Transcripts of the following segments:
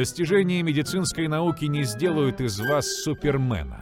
Достижения медицинской науки не сделают из вас супермена.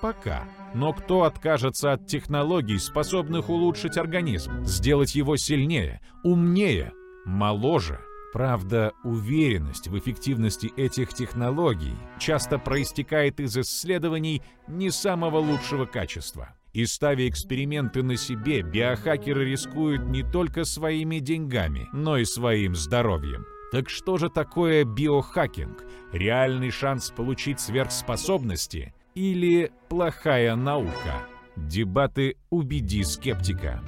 Пока. Но кто откажется от технологий, способных улучшить организм, сделать его сильнее, умнее, моложе? Правда, уверенность в эффективности этих технологий часто проистекает из исследований не самого лучшего качества. И ставя эксперименты на себе, биохакеры рискуют не только своими деньгами, но и своим здоровьем. Так что же такое биохакинг? Реальный шанс получить сверхспособности или плохая наука? Дебаты «Убеди скептика».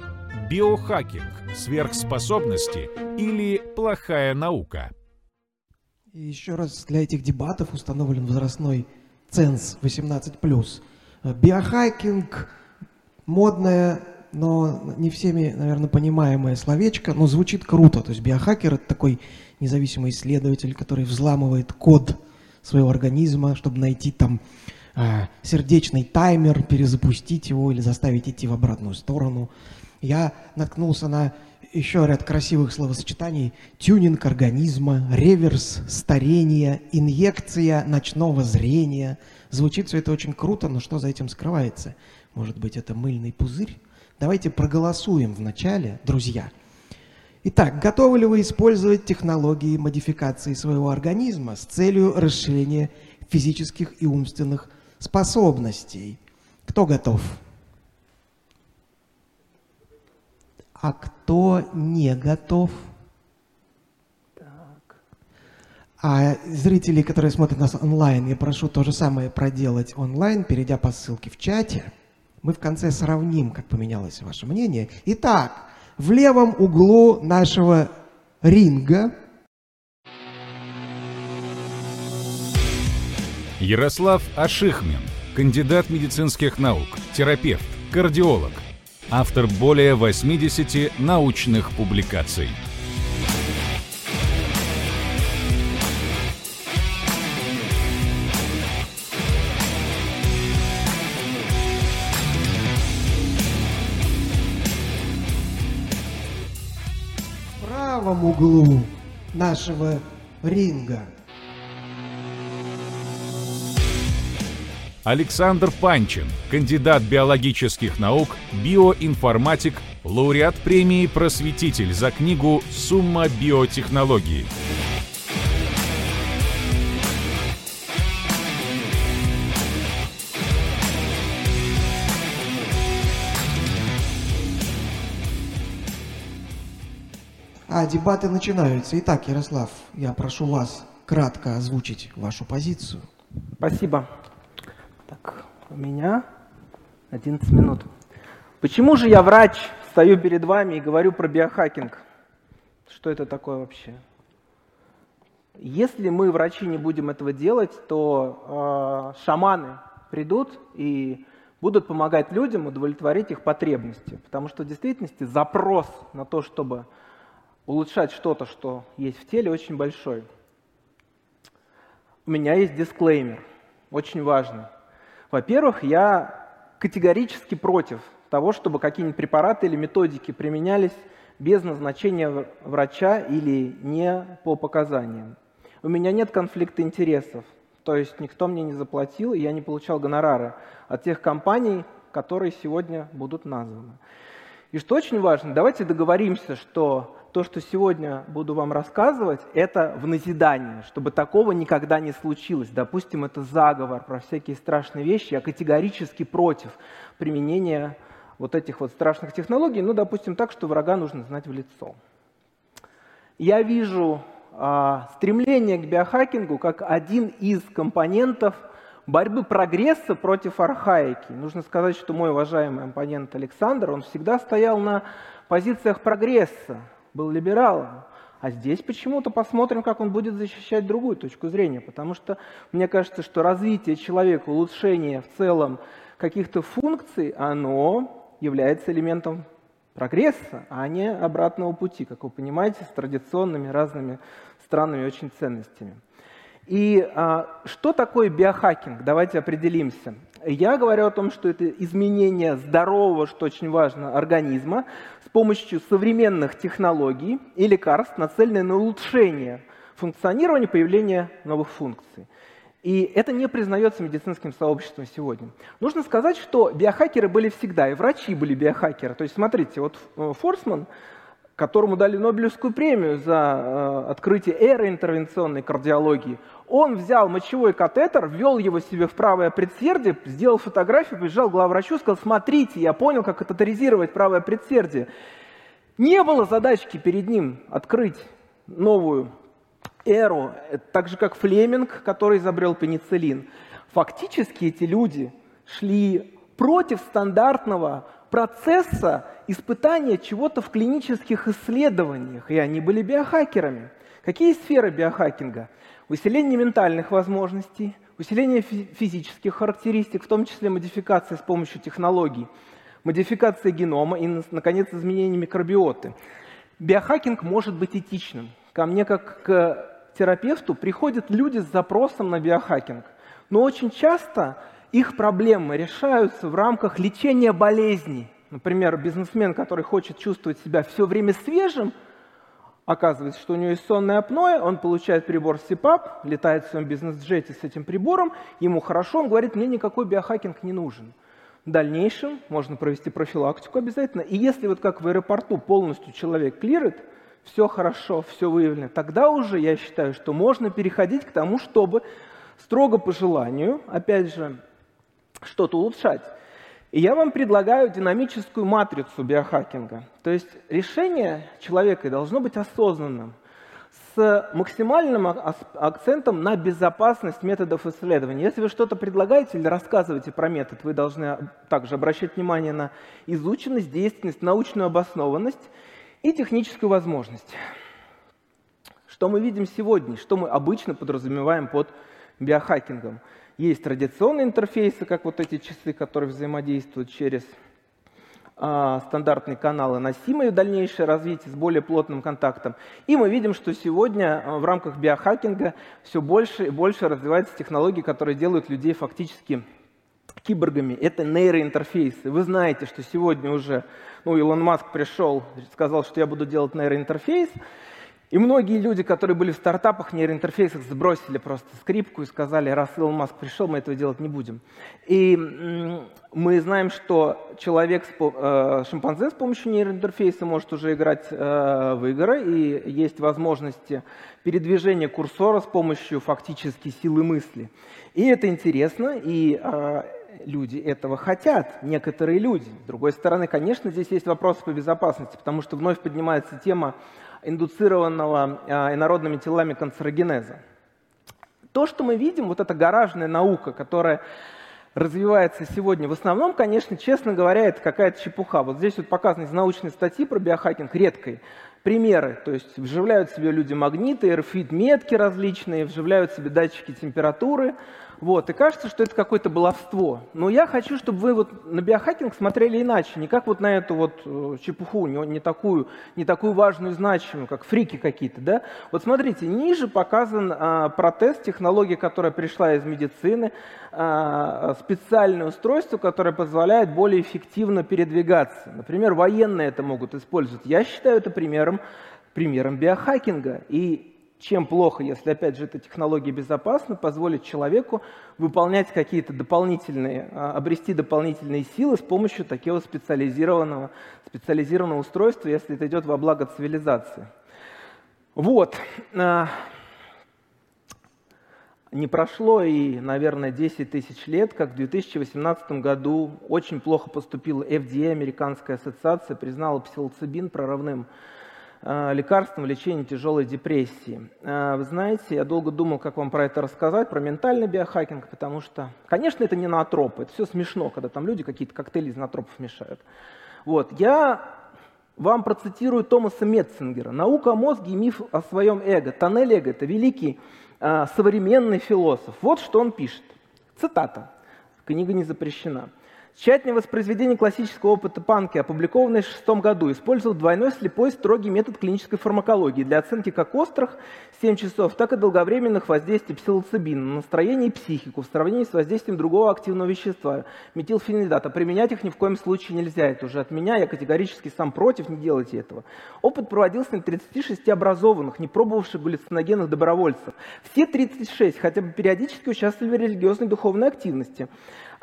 Биохакинг, сверхспособности или плохая наука? И еще раз для этих дебатов установлен возрастной ценз 18+. Биохакинг – модное, но не всеми, наверное, понимаемое словечко, но звучит круто. То есть биохакер – это такой независимый исследователь, который взламывает код своего организма, чтобы найти там э, сердечный таймер, перезапустить его или заставить идти в обратную сторону. Я наткнулся на еще ряд красивых словосочетаний. Тюнинг организма, реверс старения, инъекция ночного зрения. Звучит все это очень круто, но что за этим скрывается? Может быть, это мыльный пузырь? Давайте проголосуем вначале, друзья. Итак, готовы ли вы использовать технологии модификации своего организма с целью расширения физических и умственных способностей? Кто готов? А кто не готов? Так. А зрители, которые смотрят нас онлайн, я прошу то же самое проделать онлайн, перейдя по ссылке в чате. Мы в конце сравним, как поменялось ваше мнение. Итак, в левом углу нашего ринга Ярослав Ашихмин, кандидат медицинских наук, терапевт, кардиолог, автор более 80 научных публикаций. Правом углу нашего ринга Александр Панчин, кандидат биологических наук, биоинформатик, лауреат премии «Просветитель» за книгу «Сумма биотехнологии». А дебаты начинаются. Итак, Ярослав, я прошу вас кратко озвучить вашу позицию. Спасибо. Так, у меня 11 минут. Почему же я врач, стою перед вами и говорю про биохакинг? Что это такое вообще? Если мы, врачи, не будем этого делать, то э, шаманы придут и будут помогать людям удовлетворить их потребности. Потому что в действительности запрос на то, чтобы улучшать что-то, что есть в теле, очень большой. У меня есть дисклеймер, очень важный. Во-первых, я категорически против того, чтобы какие-нибудь препараты или методики применялись без назначения врача или не по показаниям. У меня нет конфликта интересов, то есть никто мне не заплатил, и я не получал гонорары от тех компаний, которые сегодня будут названы. И что очень важно, давайте договоримся, что то, что сегодня буду вам рассказывать, это в назидание, чтобы такого никогда не случилось. Допустим, это заговор про всякие страшные вещи. Я категорически против применения вот этих вот страшных технологий. Ну, допустим, так, что врага нужно знать в лицо. Я вижу а, стремление к биохакингу как один из компонентов борьбы прогресса против архаики. Нужно сказать, что мой уважаемый оппонент Александр, он всегда стоял на позициях прогресса, был либералом. А здесь почему-то посмотрим, как он будет защищать другую точку зрения. Потому что мне кажется, что развитие человека, улучшение в целом каких-то функций, оно является элементом прогресса, а не обратного пути, как вы понимаете, с традиционными разными странными очень ценностями. И а, что такое биохакинг? Давайте определимся. Я говорю о том, что это изменение здорового, что очень важно, организма помощью современных технологий и лекарств, нацеленные на улучшение функционирования, появления новых функций. И это не признается медицинским сообществом сегодня. Нужно сказать, что биохакеры были всегда, и врачи были биохакеры. То есть, смотрите, вот э, Форсман, которому дали Нобелевскую премию за э, открытие эры интервенционной кардиологии, он взял мочевой катетер, ввел его себе в правое предсердие, сделал фотографию, побежал к главврачу, сказал, смотрите, я понял, как катетеризировать правое предсердие. Не было задачки перед ним открыть новую эру, так же как Флеминг, который изобрел пенициллин. Фактически эти люди шли против стандартного процесса испытания чего-то в клинических исследованиях, и они были биохакерами. Какие сферы биохакинга? Усиление ментальных возможностей, усиление физических характеристик, в том числе модификация с помощью технологий, модификация генома и, наконец, изменение микробиоты. Биохакинг может быть этичным. Ко мне, как к терапевту приходят люди с запросом на биохакинг, но очень часто их проблемы решаются в рамках лечения болезней. Например, бизнесмен, который хочет чувствовать себя все время свежим, оказывается, что у него есть сонное апноэ, он получает прибор СИПАП, летает в своем бизнес-джете с этим прибором, ему хорошо, он говорит, мне никакой биохакинг не нужен. В дальнейшем можно провести профилактику обязательно. И если вот как в аэропорту полностью человек клирит, все хорошо, все выявлено, тогда уже я считаю, что можно переходить к тому, чтобы строго по желанию, опять же, что-то улучшать. И я вам предлагаю динамическую матрицу биохакинга. То есть решение человека должно быть осознанным, с максимальным акцентом на безопасность методов исследования. Если вы что-то предлагаете или рассказываете про метод, вы должны также обращать внимание на изученность, действенность, научную обоснованность и техническую возможность. Что мы видим сегодня, что мы обычно подразумеваем под биохакингом? Есть традиционные интерфейсы, как вот эти часы, которые взаимодействуют через а, стандартные каналы, носимые в дальнейшее развитие с более плотным контактом. И мы видим, что сегодня а, в рамках биохакинга все больше и больше развиваются технологии, которые делают людей фактически киборгами. Это нейроинтерфейсы. Вы знаете, что сегодня уже ну, Илон Маск пришел, сказал, что я буду делать нейроинтерфейс. И многие люди, которые были в стартапах, нейроинтерфейсах, сбросили просто скрипку и сказали, раз Илон Маск пришел, мы этого делать не будем. И мы знаем, что человек, э, шимпанзе с помощью нейроинтерфейса может уже играть э, в игры, и есть возможности передвижения курсора с помощью фактически силы мысли. И это интересно, и э, люди этого хотят, некоторые люди. С другой стороны, конечно, здесь есть вопросы по безопасности, потому что вновь поднимается тема индуцированного а, инородными телами канцерогенеза. То, что мы видим, вот эта гаражная наука, которая развивается сегодня, в основном, конечно, честно говоря, это какая-то чепуха. Вот здесь вот показаны из научной статьи про биохакинг редкой примеры. То есть вживляют себе люди магниты, RFID-метки различные, вживляют себе датчики температуры, вот, и кажется, что это какое-то баловство. Но я хочу, чтобы вы вот на биохакинг смотрели иначе, не как вот на эту вот э, чепуху, не, не, такую, не такую важную, значимую, как фрики какие-то, да. Вот смотрите, ниже показан а, протез, технология, которая пришла из медицины, а, специальное устройство, которое позволяет более эффективно передвигаться. Например, военные это могут использовать. Я считаю это примером, примером биохакинга. И чем плохо, если, опять же, эта технология безопасна, позволит человеку выполнять какие-то дополнительные, а, обрести дополнительные силы с помощью такого специализированного, специализированного устройства, если это идет во благо цивилизации. Вот. А, не прошло и, наверное, 10 тысяч лет, как в 2018 году очень плохо поступила FDA, Американская ассоциация, признала псилоцибин прорывным Э, лекарством лечения тяжелой депрессии. Э, вы знаете, я долго думал, как вам про это рассказать, про ментальный биохакинг, потому что, конечно, это не наотропы, это все смешно, когда там люди какие-то коктейли из наотропов мешают. Вот, я вам процитирую Томаса Метцингера. «Наука о мозге и миф о своем эго». Тоннель эго – это великий э, современный философ. Вот что он пишет. Цитата. Книга не запрещена. Тщательное воспроизведение классического опыта Панки, опубликованное в 1906 году, использовал двойной слепой строгий метод клинической фармакологии для оценки как острых 7 часов, так и долговременных воздействий псилоцибина на настроение и психику в сравнении с воздействием другого активного вещества, метилфенилидата. Применять их ни в коем случае нельзя. Это уже от меня, я категорически сам против, не делайте этого. Опыт проводился на 36 образованных, не пробовавших галлюциногенных добровольцев. Все 36 хотя бы периодически участвовали в религиозной духовной активности.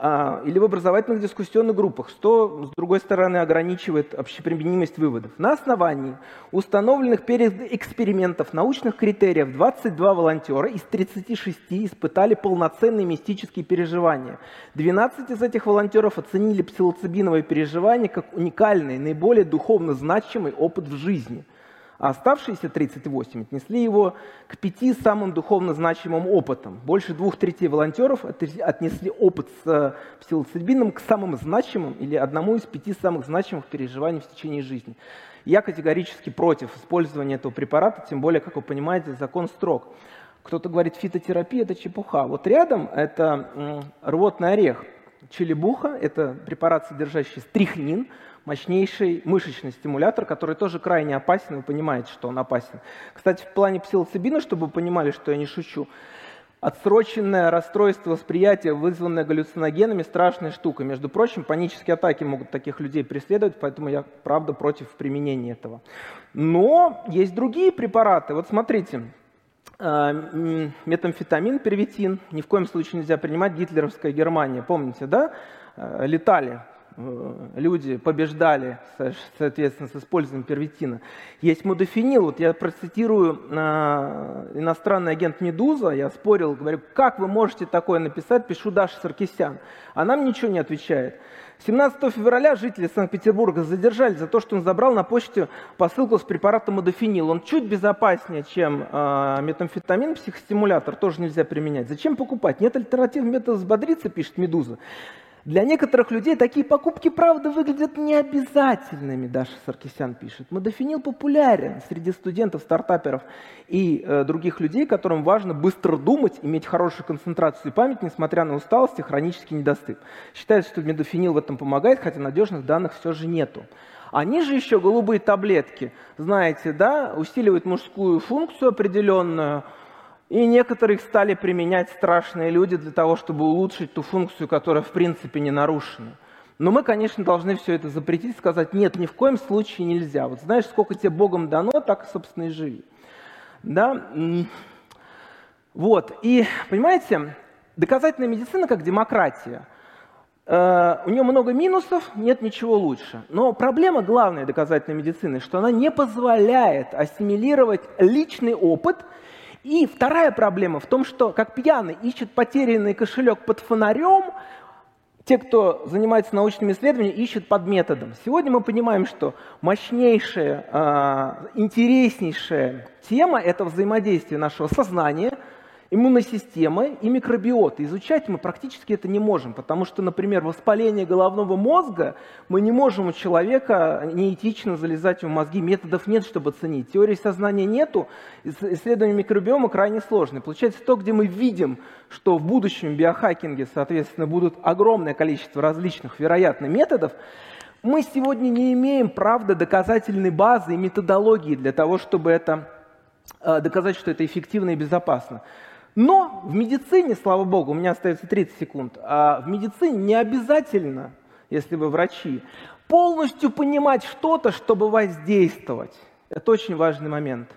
А, или в образовательных дискуссионных группах, что, с другой стороны, ограничивает общеприменимость выводов. На основании установленных перед экспериментов научных критериев 22 волонтера из 36 испытали полноценные мистические переживания. 12 из этих волонтеров оценили псилоцибиновые переживания как уникальный, наиболее духовно значимый опыт в жизни – а оставшиеся 38 отнесли его к пяти самым духовно значимым опытам. Больше двух третей волонтеров отнесли опыт с э, псилоцибином к самым значимым или одному из пяти самых значимых переживаний в течение жизни. Я категорически против использования этого препарата, тем более, как вы понимаете, закон строг. Кто-то говорит, фитотерапия – это чепуха. Вот рядом это рвотный орех. Челебуха – это препарат, содержащий стрихнин – мощнейший мышечный стимулятор, который тоже крайне опасен, вы понимаете, что он опасен. Кстати, в плане псилоцибина, чтобы вы понимали, что я не шучу, Отсроченное расстройство восприятия, вызванное галлюциногенами, страшная штука. Между прочим, панические атаки могут таких людей преследовать, поэтому я, правда, против применения этого. Но есть другие препараты. Вот смотрите, э, метамфетамин, первитин, ни в коем случае нельзя принимать гитлеровская Германия. Помните, да? Э, летали люди побеждали, соответственно, с использованием первитина. Есть модофенил, вот я процитирую э, иностранный агент «Медуза», я спорил, говорю, как вы можете такое написать, пишу Даша Саркисян. Она мне ничего не отвечает. 17 февраля жители Санкт-Петербурга задержали за то, что он забрал на почте посылку с препаратом модофенил. Он чуть безопаснее, чем э, метамфетамин, психостимулятор, тоже нельзя применять. Зачем покупать? Нет альтернативных методов взбодриться, пишет Медуза. Для некоторых людей такие покупки, правда, выглядят необязательными, Даша Саркисян пишет. Модофенил популярен среди студентов, стартаперов и э, других людей, которым важно быстро думать, иметь хорошую концентрацию и память, несмотря на усталость и хронический недостып. Считается, что модофенил в этом помогает, хотя надежных данных все же нету. Они же еще голубые таблетки, знаете, да, усиливают мужскую функцию определенную, и некоторые их стали применять страшные люди для того, чтобы улучшить ту функцию, которая в принципе не нарушена. Но мы, конечно, должны все это запретить, сказать, нет, ни в коем случае нельзя. Вот знаешь, сколько тебе Богом дано, так, собственно, и живи. Да? Вот. И, понимаете, доказательная медицина как демократия. Э, у нее много минусов, нет ничего лучше. Но проблема главной доказательной медицины, что она не позволяет ассимилировать личный опыт – и вторая проблема в том, что как пьяный ищет потерянный кошелек под фонарем, те, кто занимается научными исследованиями, ищут под методом. Сегодня мы понимаем, что мощнейшая, а, интереснейшая тема – это взаимодействие нашего сознания – иммунной системы и микробиоты. Изучать мы практически это не можем, потому что, например, воспаление головного мозга мы не можем у человека неэтично залезать в мозги, методов нет, чтобы оценить. Теории сознания нету, исследование микробиома крайне сложное. Получается то, где мы видим, что в будущем биохакинге, соответственно, будут огромное количество различных, вероятно, методов, мы сегодня не имеем, правда, доказательной базы и методологии для того, чтобы это э, доказать, что это эффективно и безопасно. Но в медицине, слава богу, у меня остается 30 секунд, а в медицине не обязательно, если вы врачи, полностью понимать что-то, чтобы воздействовать. Это очень важный момент.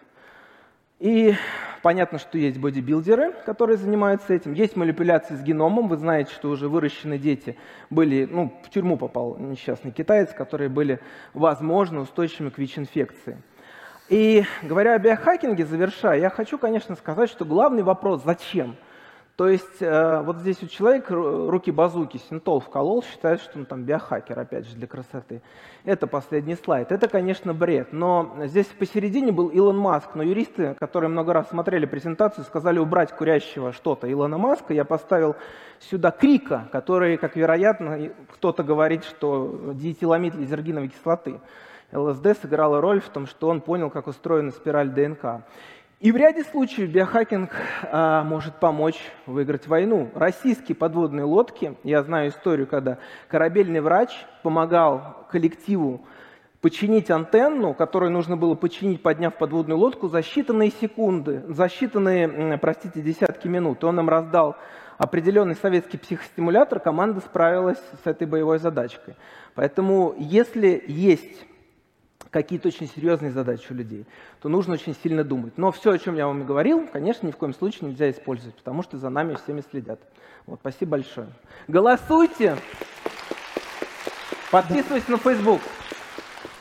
И понятно, что есть бодибилдеры, которые занимаются этим. Есть манипуляции с геномом. Вы знаете, что уже выращенные дети были, ну, в тюрьму попал несчастный китаец, которые были, возможно, устойчивыми к ВИЧ-инфекции. И говоря о биохакинге, завершая, я хочу, конечно, сказать, что главный вопрос – зачем? То есть э, вот здесь вот человек руки базуки, синтол вколол, считает, что он там биохакер, опять же, для красоты. Это последний слайд. Это, конечно, бред. Но здесь посередине был Илон Маск. Но юристы, которые много раз смотрели презентацию, сказали убрать курящего что-то Илона Маска. Я поставил сюда Крика, который, как вероятно, кто-то говорит, что диэтиламид лизергиновой кислоты. ЛСД сыграла роль в том, что он понял, как устроена спираль ДНК. И в ряде случаев биохакинг а, может помочь выиграть войну. Российские подводные лодки, я знаю историю, когда корабельный врач помогал коллективу починить антенну, которую нужно было починить, подняв подводную лодку, за считанные секунды, за считанные, простите, десятки минут. Он им раздал определенный советский психостимулятор, команда справилась с этой боевой задачкой. Поэтому если есть какие-то очень серьезные задачи у людей, то нужно очень сильно думать. Но все, о чем я вам и говорил, конечно, ни в коем случае нельзя использовать, потому что за нами всеми следят. Вот, спасибо большое. Голосуйте! Подписывайтесь да. на Facebook.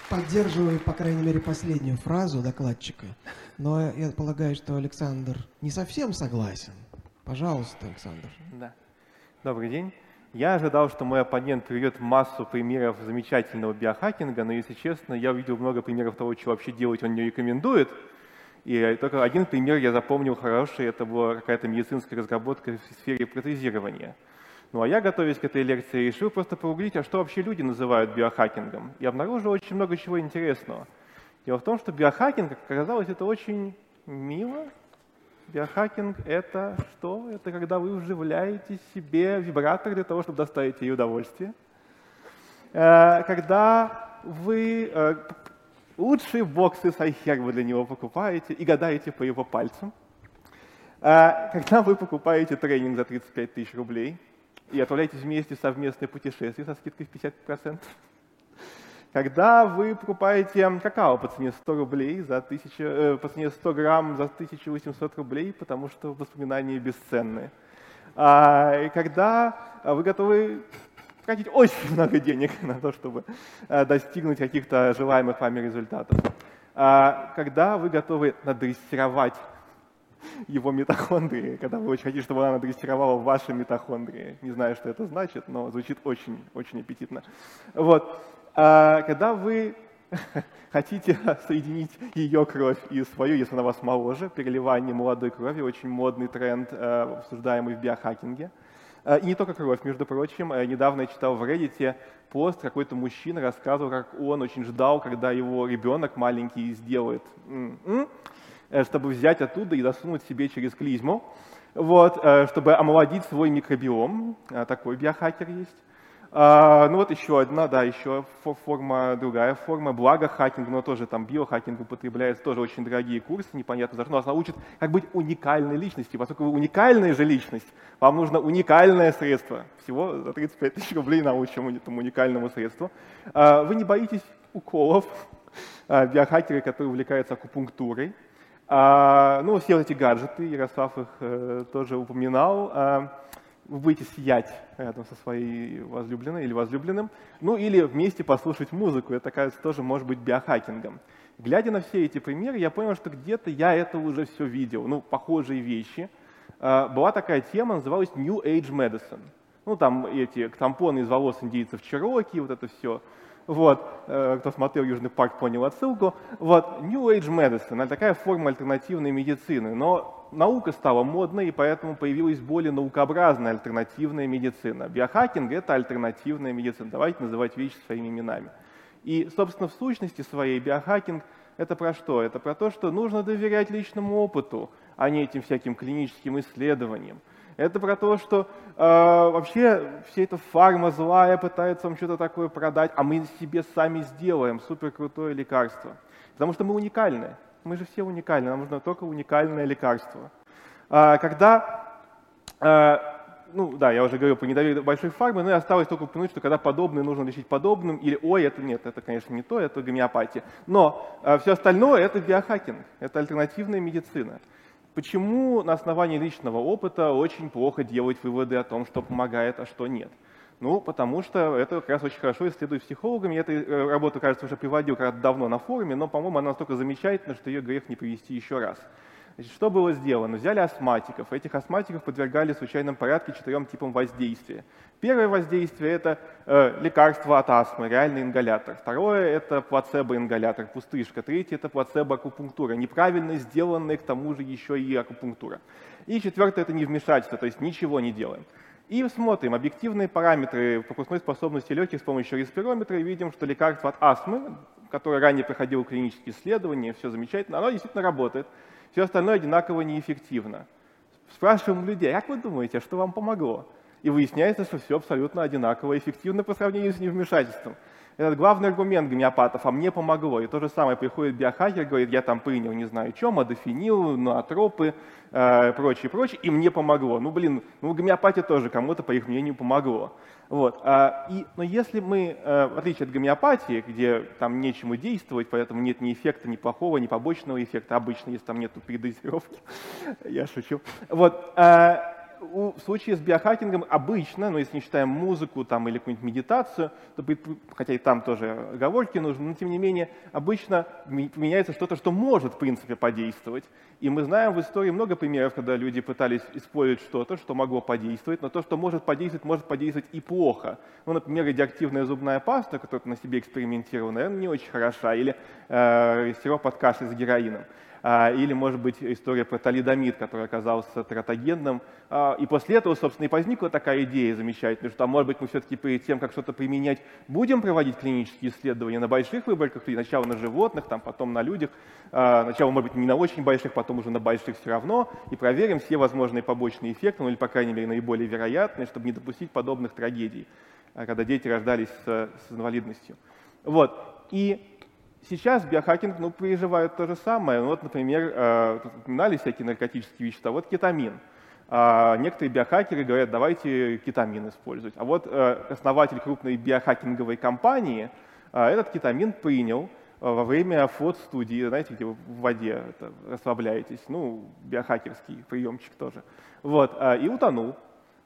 Поддерживаю, по крайней мере, последнюю фразу докладчика. Но я полагаю, что Александр не совсем согласен. Пожалуйста, Александр. Да. Добрый день. Я ожидал, что мой оппонент приведет массу примеров замечательного биохакинга, но, если честно, я увидел много примеров того, что вообще делать он не рекомендует. И только один пример я запомнил хороший, это была какая-то медицинская разработка в сфере протезирования. Ну а я, готовясь к этой лекции, решил просто погуглить, а что вообще люди называют биохакингом. И обнаружил очень много чего интересного. Дело в том, что биохакинг, как оказалось, это очень мило, Биохакинг — это что? Это когда вы вживляете себе вибратор для того, чтобы доставить ей удовольствие. Э, когда вы э, лучшие боксы с вы для него покупаете и гадаете по его пальцам. Э, когда вы покупаете тренинг за 35 тысяч рублей и отправляетесь вместе в совместное путешествие со скидкой в 50%. Когда вы покупаете какао по цене 100 рублей за 1000, э, по цене 100 грамм за 1800 рублей, потому что воспоминания бесценные. А, и когда вы готовы тратить очень много денег на то, чтобы э, достигнуть каких-то желаемых вами результатов. А, когда вы готовы надрессировать его митохондрии, когда вы очень хотите, чтобы она надрессировала ваши митохондрии. Не знаю, что это значит, но звучит очень-очень аппетитно. Вот. А когда вы хотите соединить ее кровь и свою, если она вас моложе, переливание молодой крови, очень модный тренд, э, обсуждаемый в биохакинге. Э, и не только кровь, между прочим. Э, недавно я читал в Reddit пост, какой-то мужчина рассказывал, как он очень ждал, когда его ребенок маленький сделает, чтобы взять оттуда и засунуть себе через клизму, вот, чтобы омолодить свой микробиом. Такой биохакер есть. А, ну вот еще одна, да, еще форма, другая форма, благо хакинг, но тоже там биохакинг употребляется, тоже очень дорогие курсы, непонятно за что, нас научат, как быть уникальной личностью, поскольку вы уникальная же личность, вам нужно уникальное средство, всего за 35 тысяч рублей научим этому уникальному средству. А, вы не боитесь уколов, а, биохакеры, которые увлекаются акупунктурой, а, ну, все эти гаджеты, Ярослав их э, тоже упоминал, а, вы будете сиять рядом со своей возлюбленной или возлюбленным, ну или вместе послушать музыку, это, кажется, тоже может быть биохакингом. Глядя на все эти примеры, я понял, что где-то я это уже все видел, ну, похожие вещи. А, была такая тема, называлась New Age Medicine. Ну, там эти тампоны из волос индейцев Чероки, вот это все. Вот, э, кто смотрел Южный парк, понял отсылку. Вот, New Age Medicine, это такая форма альтернативной медицины, но наука стала модной, и поэтому появилась более наукообразная альтернативная медицина. Биохакинг — это альтернативная медицина. Давайте называть вещи своими именами. И, собственно, в сущности своей биохакинг — это про что? Это про то, что нужно доверять личному опыту, а не этим всяким клиническим исследованиям. Это про то, что э, вообще все это фарма злая пытается вам что-то такое продать, а мы себе сами сделаем супер крутое лекарство. Потому что мы уникальны. Мы же все уникальны, нам нужно только уникальное лекарство. Э, когда, э, ну да, я уже говорил по недоверию большой фармы, но и осталось только упомянуть, что когда подобное нужно лечить подобным, или ой, это нет, это, конечно, не то, это гомеопатия. Но э, все остальное это биохакинг, это альтернативная медицина. Почему на основании личного опыта очень плохо делать выводы о том, что помогает, а что нет? Ну, потому что это как раз очень хорошо исследуют психологами. Я эту э, работу, кажется, уже приводил когда-то давно на форуме, но, по-моему, она настолько замечательна, что ее грех не привести еще раз. Значит, что было сделано? Взяли астматиков. Этих астматиков подвергали в случайном порядке четырем типам воздействия. Первое воздействие – это э, лекарство от астмы, реальный ингалятор. Второе – это плацебо-ингалятор, пустышка. Третье – это плацебо-акупунктура, неправильно сделанная к тому же еще и акупунктура. И четвертое – это невмешательство, то есть ничего не делаем. И смотрим объективные параметры пропускной способности легких с помощью респирометра и видим, что лекарство от астмы, которое ранее проходило клинические исследования, все замечательно, оно действительно работает. Все остальное одинаково неэффективно. Спрашиваем людей, как вы думаете, что вам помогло? И выясняется, что все абсолютно одинаково эффективно по сравнению с невмешательством. Это главный аргумент гомеопатов, а мне помогло. И то же самое приходит биохакер, говорит, я там принял не знаю что, модофенил, ноотропы, э, прочее, прочее, и мне помогло. Ну, блин, ну, гомеопатия тоже кому-то, по их мнению, помогло. Вот. А, и, но если мы, э, в отличие от гомеопатии, где там нечему действовать, поэтому нет ни эффекта, ни плохого, ни побочного эффекта, обычно, если там нету передозировки, я шучу. Вот. А, у, в случае с биохакингом обычно, ну, если не считаем музыку там, или какую-нибудь медитацию, то, хотя и там тоже оговорки нужны, но тем не менее обычно меняется что-то, что может в принципе подействовать. И мы знаем в истории много примеров, когда люди пытались использовать что-то, что могло подействовать, но то, что может подействовать, может подействовать и плохо. Ну, например, радиоактивная зубная паста, которая на себе экспериментировала, наверное, не очень хороша, или э, сироп от каши с героином. А, или, может быть, история про талидомид, который оказался тератогенным. А, и после этого, собственно, и возникла такая идея замечательная, что, а может быть, мы все-таки перед тем, как что-то применять, будем проводить клинические исследования на больших выборках, сначала на животных, там, потом на людях, а, сначала, может быть, не на очень больших, потом уже на больших все равно, и проверим все возможные побочные эффекты, ну или, по крайней мере, наиболее вероятные, чтобы не допустить подобных трагедий, когда дети рождались с, с инвалидностью. Вот. И Сейчас биохакинг ну, переживает то же самое. Ну, вот, например, э, упоминали всякие наркотические вещества. Вот кетамин. А некоторые биохакеры говорят, давайте кетамин использовать. А вот э, основатель крупной биохакинговой компании э, этот кетамин принял во время фот-студии, знаете, где вы в воде это, расслабляетесь, ну, биохакерский приемчик тоже. Вот, и утонул.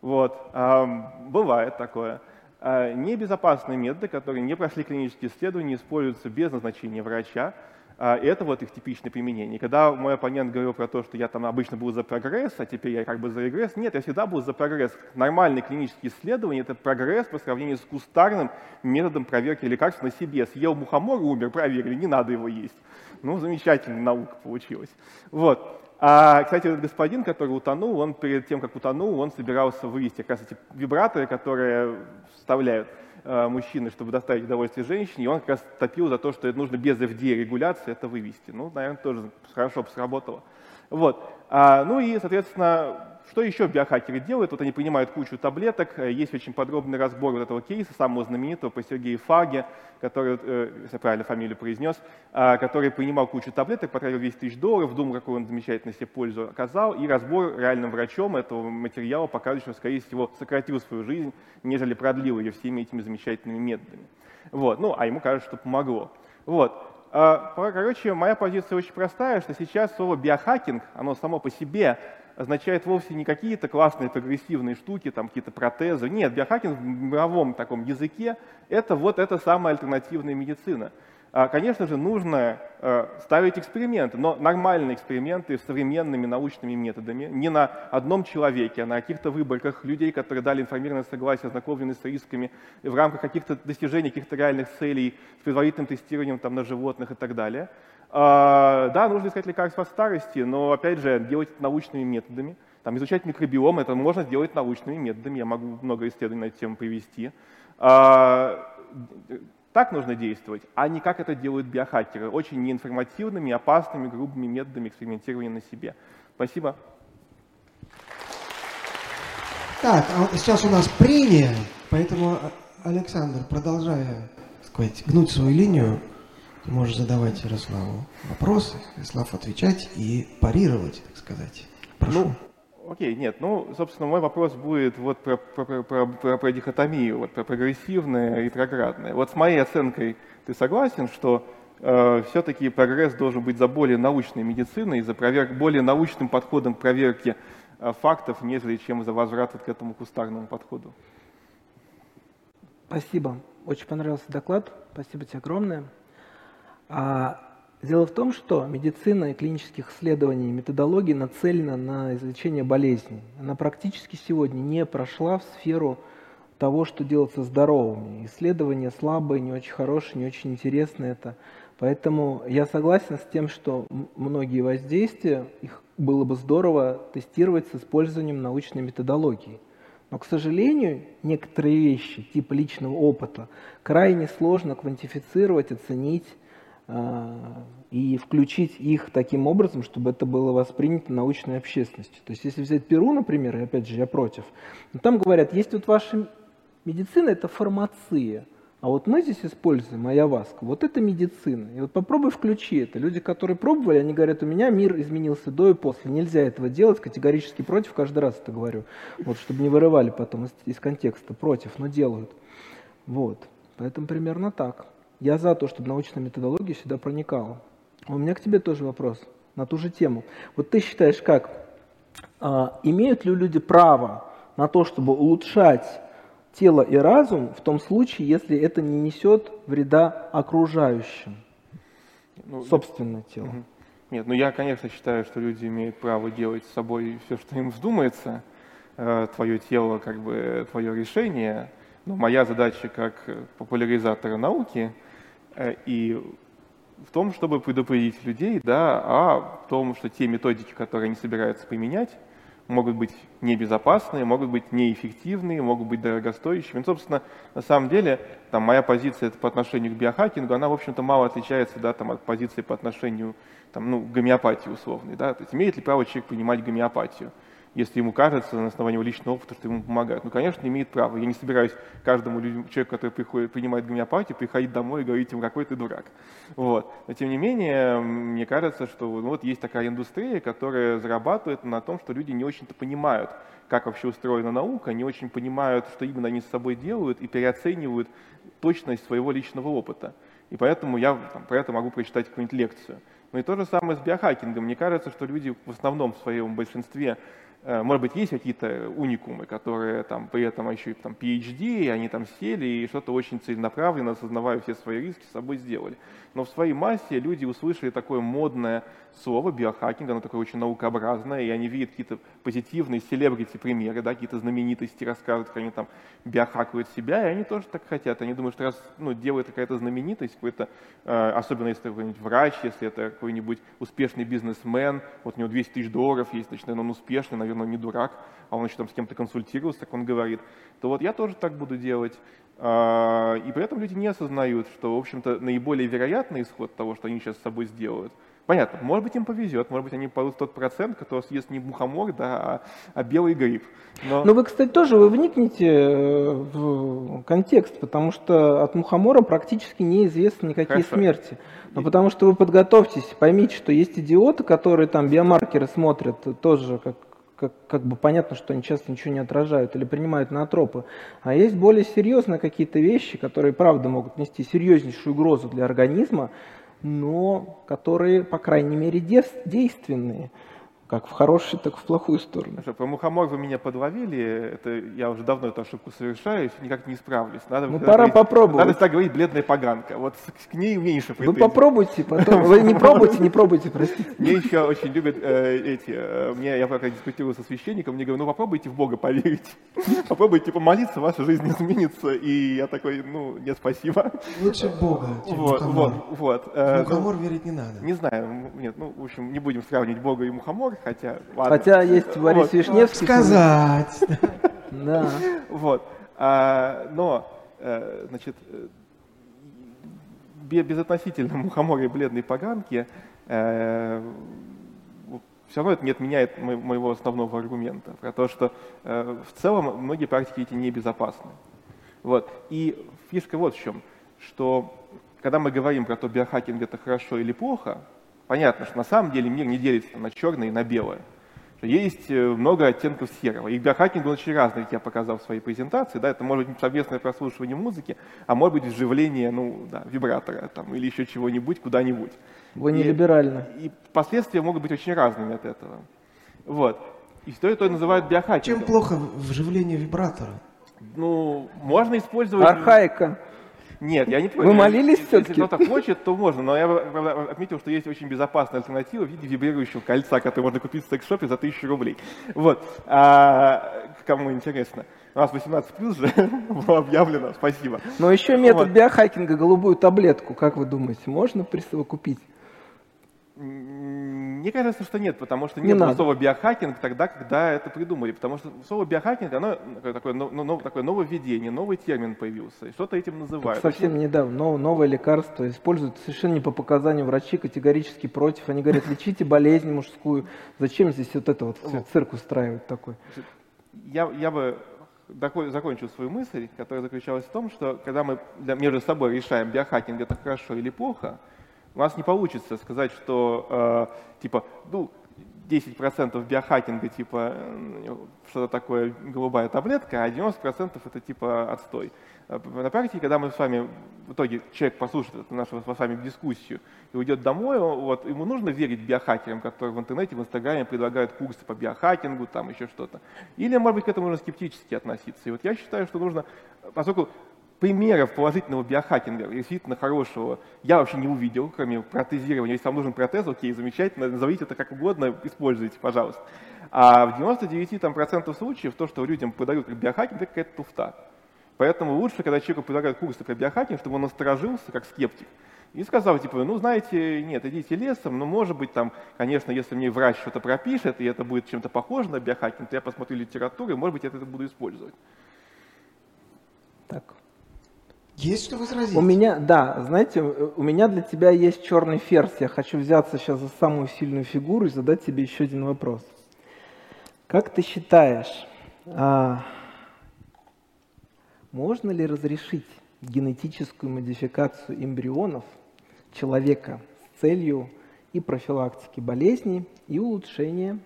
Вот, бывает такое. А, небезопасные методы, которые не прошли клинические исследования, используются без назначения врача. А, это вот их типичное применение. Когда мой оппонент говорил про то, что я там обычно был за прогресс, а теперь я как бы за регресс, нет, я всегда был за прогресс. Нормальные клинические исследования – это прогресс по сравнению с кустарным методом проверки лекарств на себе. Съел мухомор, умер, проверили, не надо его есть. Ну, замечательная наука получилась. Вот. А, кстати, этот господин, который утонул, он перед тем, как утонул, он собирался вывести как раз эти вибраторы, которые вставляют э, мужчины, чтобы доставить удовольствие женщине, и он как раз топил за то, что это нужно без FDA-регуляции это вывести. Ну, наверное, тоже хорошо бы сработало. Вот. А, ну и, соответственно, что еще биохакеры делают? Вот они принимают кучу таблеток. Есть очень подробный разбор вот этого кейса, самого знаменитого по Сергею Фаге, который, э, если я правильно фамилию произнес, а, который принимал кучу таблеток, потратил 200 тысяч долларов, думал, какую он замечательно себе пользу оказал, и разбор реальным врачом этого материала показывает, что, скорее всего, сократил свою жизнь, нежели продлил ее всеми этими замечательными методами. Вот. Ну, а ему кажется, что помогло. Вот. А, короче, моя позиция очень простая, что сейчас слово биохакинг, оно само по себе означает вовсе не какие-то классные прогрессивные штуки, там какие-то протезы. Нет, биохакинг в мировом таком языке — это вот эта самая альтернативная медицина. А, конечно же, нужно э, ставить эксперименты, но нормальные эксперименты с современными научными методами, не на одном человеке, а на каких-то выборках людей, которые дали информированное согласие, ознакомлены с рисками, в рамках каких-то достижений, каких-то реальных целей, с предварительным тестированием там, на животных и так далее. А, да, нужно искать лекарства от старости, но, опять же, делать это научными методами. Там, изучать микробиом, это можно сделать научными методами, я могу много исследований на эту тему привести. Так нужно действовать, а не как это делают биохакеры, очень неинформативными, опасными, грубыми методами экспериментирования на себе. Спасибо. Так, а сейчас у нас прения, поэтому, а, Александр, продолжая сказать, гнуть свою линию, ты можешь задавать Ярославу вопросы, Ярослав отвечать и парировать, так сказать. Прошу. Ну, Окей, нет, ну, собственно, мой вопрос будет вот про, про, про, про, про дихотомию, вот про прогрессивное и ретроградное. Вот с моей оценкой ты согласен, что э, все-таки прогресс должен быть за более научной медициной, за проверк, более научным подходом к проверке э, фактов, нежели чем за возврат к этому кустарному подходу? Спасибо. Очень понравился доклад. Спасибо тебе огромное. А Дело в том, что медицина и клинических исследований, методология нацелена на излечение болезней. Она практически сегодня не прошла в сферу того, что делается здоровыми. Исследования слабые, не очень хорошие, не очень интересные это. Поэтому я согласен с тем, что многие воздействия, их было бы здорово тестировать с использованием научной методологии. Но, к сожалению, некоторые вещи, типа личного опыта, крайне сложно квантифицировать, оценить, и включить их таким образом, чтобы это было воспринято научной общественностью. То есть если взять Перу, например, и опять же я против, но там говорят, есть вот ваша медицина, это фармация, а вот мы здесь используем айаваску, вот это медицина. И вот попробуй включи это. Люди, которые пробовали, они говорят, у меня мир изменился до и после. Нельзя этого делать, категорически против, каждый раз это говорю. Вот, чтобы не вырывали потом из, из контекста, против, но делают. Вот. Поэтому примерно так. Я за то, чтобы научная методология сюда проникала. У меня к тебе тоже вопрос на ту же тему. Вот ты считаешь как? А, имеют ли люди право на то, чтобы улучшать тело и разум в том случае, если это не несет вреда окружающим? Ну, Собственное тело. Угу. Нет, ну я, конечно, считаю, что люди имеют право делать с собой все, что им вздумается. Э, твое тело, как бы, твое решение. Но моя задача как популяризатора науки и в том, чтобы предупредить людей, да, о том, что те методики, которые они собираются применять, могут быть небезопасные, могут быть неэффективные, могут быть дорогостоящими. Ну, собственно, на самом деле, там, моя позиция по отношению к биохакингу, она, в общем-то, мало отличается да, там, от позиции по отношению там, ну, к гомеопатии условной. Да? То есть имеет ли право человек принимать гомеопатию? Если ему кажется на основании личного опыта, что ему помогают. Ну, конечно, имеет право. Я не собираюсь каждому человеку, который приходит, принимает гомеопатию, приходить домой и говорить ему, какой ты дурак. Вот. Но, тем не менее, мне кажется, что ну, вот есть такая индустрия, которая зарабатывает на том, что люди не очень-то понимают, как вообще устроена наука, не очень понимают, что именно они с собой делают и переоценивают точность своего личного опыта. И поэтому я там, про это могу прочитать какую-нибудь лекцию. Ну и то же самое с биохакингом. Мне кажется, что люди в основном в своем большинстве может быть, есть какие-то уникумы, которые там при этом еще и там PhD, и они там сели и что-то очень целенаправленно, осознавая все свои риски, с собой сделали. Но в своей массе люди услышали такое модное слово биохакинг, оно такое очень наукообразное, и они видят какие-то позитивные селебрити примеры, да, какие-то знаменитости рассказывают, как они там биохакают себя, и они тоже так хотят. Они думают, что раз ну, делает какая-то знаменитость, какой-то, э, особенно если это какой-нибудь врач, если это какой-нибудь успешный бизнесмен, вот у него 200 тысяч долларов есть, значит, наверное, он успешный, наверное, не дурак, а он еще там с кем-то консультировался, так он говорит, то вот я тоже так буду делать. А, и при этом люди не осознают, что, в общем-то, наиболее вероятный исход того, что они сейчас с собой сделают, Понятно, может быть им повезет, может быть они получат тот процент, который съест не мухомор, да, а, а белый гриб. Но... Но вы, кстати, тоже вы вникните э, в контекст, потому что от мухомора практически неизвестны никакие Хорошо. смерти. Но потому что вы подготовьтесь, поймите, что есть идиоты, которые там биомаркеры смотрят тоже как как, как бы понятно, что они часто ничего не отражают или принимают на тропы. А есть более серьезные какие-то вещи, которые, правда, могут нести серьезнейшую угрозу для организма, но которые, по крайней мере, действенные. Как в хорошую, так и в плохую сторону. Хорошо, про мухомор вы меня подловили. Это я уже давно эту ошибку совершаю, никак не исправлюсь. Надо, ну, пора говорить, попробовать. Надо так говорить бледная поганка. Вот к ней меньше претензий. Вы попробуйте потом. Вы не пробуйте, не пробуйте, простите. Мне еще очень любят э, эти... Э, мне, я пока дискутирую со священником, мне говорят, ну попробуйте в Бога поверить. Попробуйте помолиться, ваша жизнь изменится. И я такой, ну, нет, спасибо. Лучше в Бога, чем вот, мухомор. Вот, вот. Э, мухомор верить не надо. Не знаю, нет, ну, в общем, не будем сравнивать Бога и мухомор, хотя, ладно. Хотя есть Борис вот. Вишневский. Сказать. Да. Вот. А, но, э, значит, э, безотносительно мухомора и бледной поганки, э, все равно это не отменяет моего основного аргумента про то, что в целом многие практики эти небезопасны. Вот. И фишка вот в чем, что когда мы говорим про то, биохакинг это хорошо или плохо, понятно, что на самом деле мир не делится на черное и на белое есть э, много оттенков серого. И биохакинг он очень разный, как я показал в своей презентации. Да, это может быть совместное прослушивание музыки, а может быть вживление ну, да, вибратора там, или еще чего-нибудь куда-нибудь. Вы не и, либерально. И последствия могут быть очень разными от этого. Вот. И что это называют биохакингом. Чем плохо вживление вибратора? Ну, можно использовать... Архаика. Нет, я не Вы молились все-таки? Если кто-то хочет, то можно, но я отметил, что есть очень безопасная альтернатива в виде вибрирующего кольца, которое можно купить в секс-шопе за тысячу рублей. Вот. А, кому интересно. У нас 18 плюс же было объявлено, спасибо. Но еще метод вот. биохакинга, голубую таблетку, как вы думаете, можно купить? Мне кажется, что нет, потому что Не не, было надо. слова биохакинг тогда, когда это придумали. Потому что слово биохакинг, оно такое, но- но- такое нововведение, новый термин появился. И что-то этим называют. Совсем недавно нов- новое лекарство используют совершенно не по показанию врачей, категорически против. Они говорят, лечите болезнь мужскую. Зачем здесь вот это вот цирк устраивать такой? я, я бы закончил свою мысль, которая заключалась в том, что когда мы между собой решаем, биохакинг это хорошо или плохо, у нас не получится сказать, что э, типа, ну, 10% биохакинга, типа, э, что-то такое голубая таблетка, а 90% это типа отстой. Э, На практике, когда мы с вами, в итоге человек послушает нашу с вами дискуссию и уйдет домой, вот, ему нужно верить биохакерам, которые в интернете, в Инстаграме предлагают курсы по биохакингу, там еще что-то. Или, может быть, к этому нужно скептически относиться. И вот я считаю, что нужно, поскольку примеров положительного биохакинга, действительно хорошего, я вообще не увидел, кроме протезирования. Если вам нужен протез, окей, замечательно, назовите это как угодно, используйте, пожалуйста. А в 99% там, процентов случаев то, что людям подают как биохакинг, это какая-то туфта. Поэтому лучше, когда человеку предлагают курсы по биохакингу, чтобы он насторожился, как скептик, и сказал, типа, ну, знаете, нет, идите лесом, но, может быть, там, конечно, если мне врач что-то пропишет, и это будет чем-то похоже на биохакинг, то я посмотрю литературу, и, может быть, я это буду использовать. Так. Есть что возразить? У меня, да, знаете, у меня для тебя есть черный ферзь. Я хочу взяться сейчас за самую сильную фигуру и задать тебе еще один вопрос. Как ты считаешь, а, можно ли разрешить генетическую модификацию эмбрионов человека с целью и профилактики болезней, и улучшения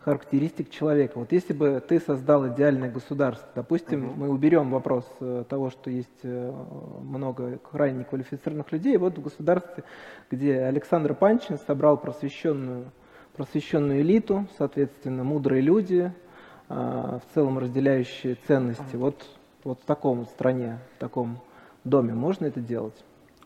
характеристик человека. Вот если бы ты создал идеальное государство, допустим, мы уберем вопрос э, того, что есть э, много крайне квалифицированных людей, вот в государстве, где Александр Панчин собрал просвещенную, просвещенную элиту, соответственно, мудрые люди, а, в целом разделяющие ценности, вот, вот в таком стране, в таком доме, можно это делать?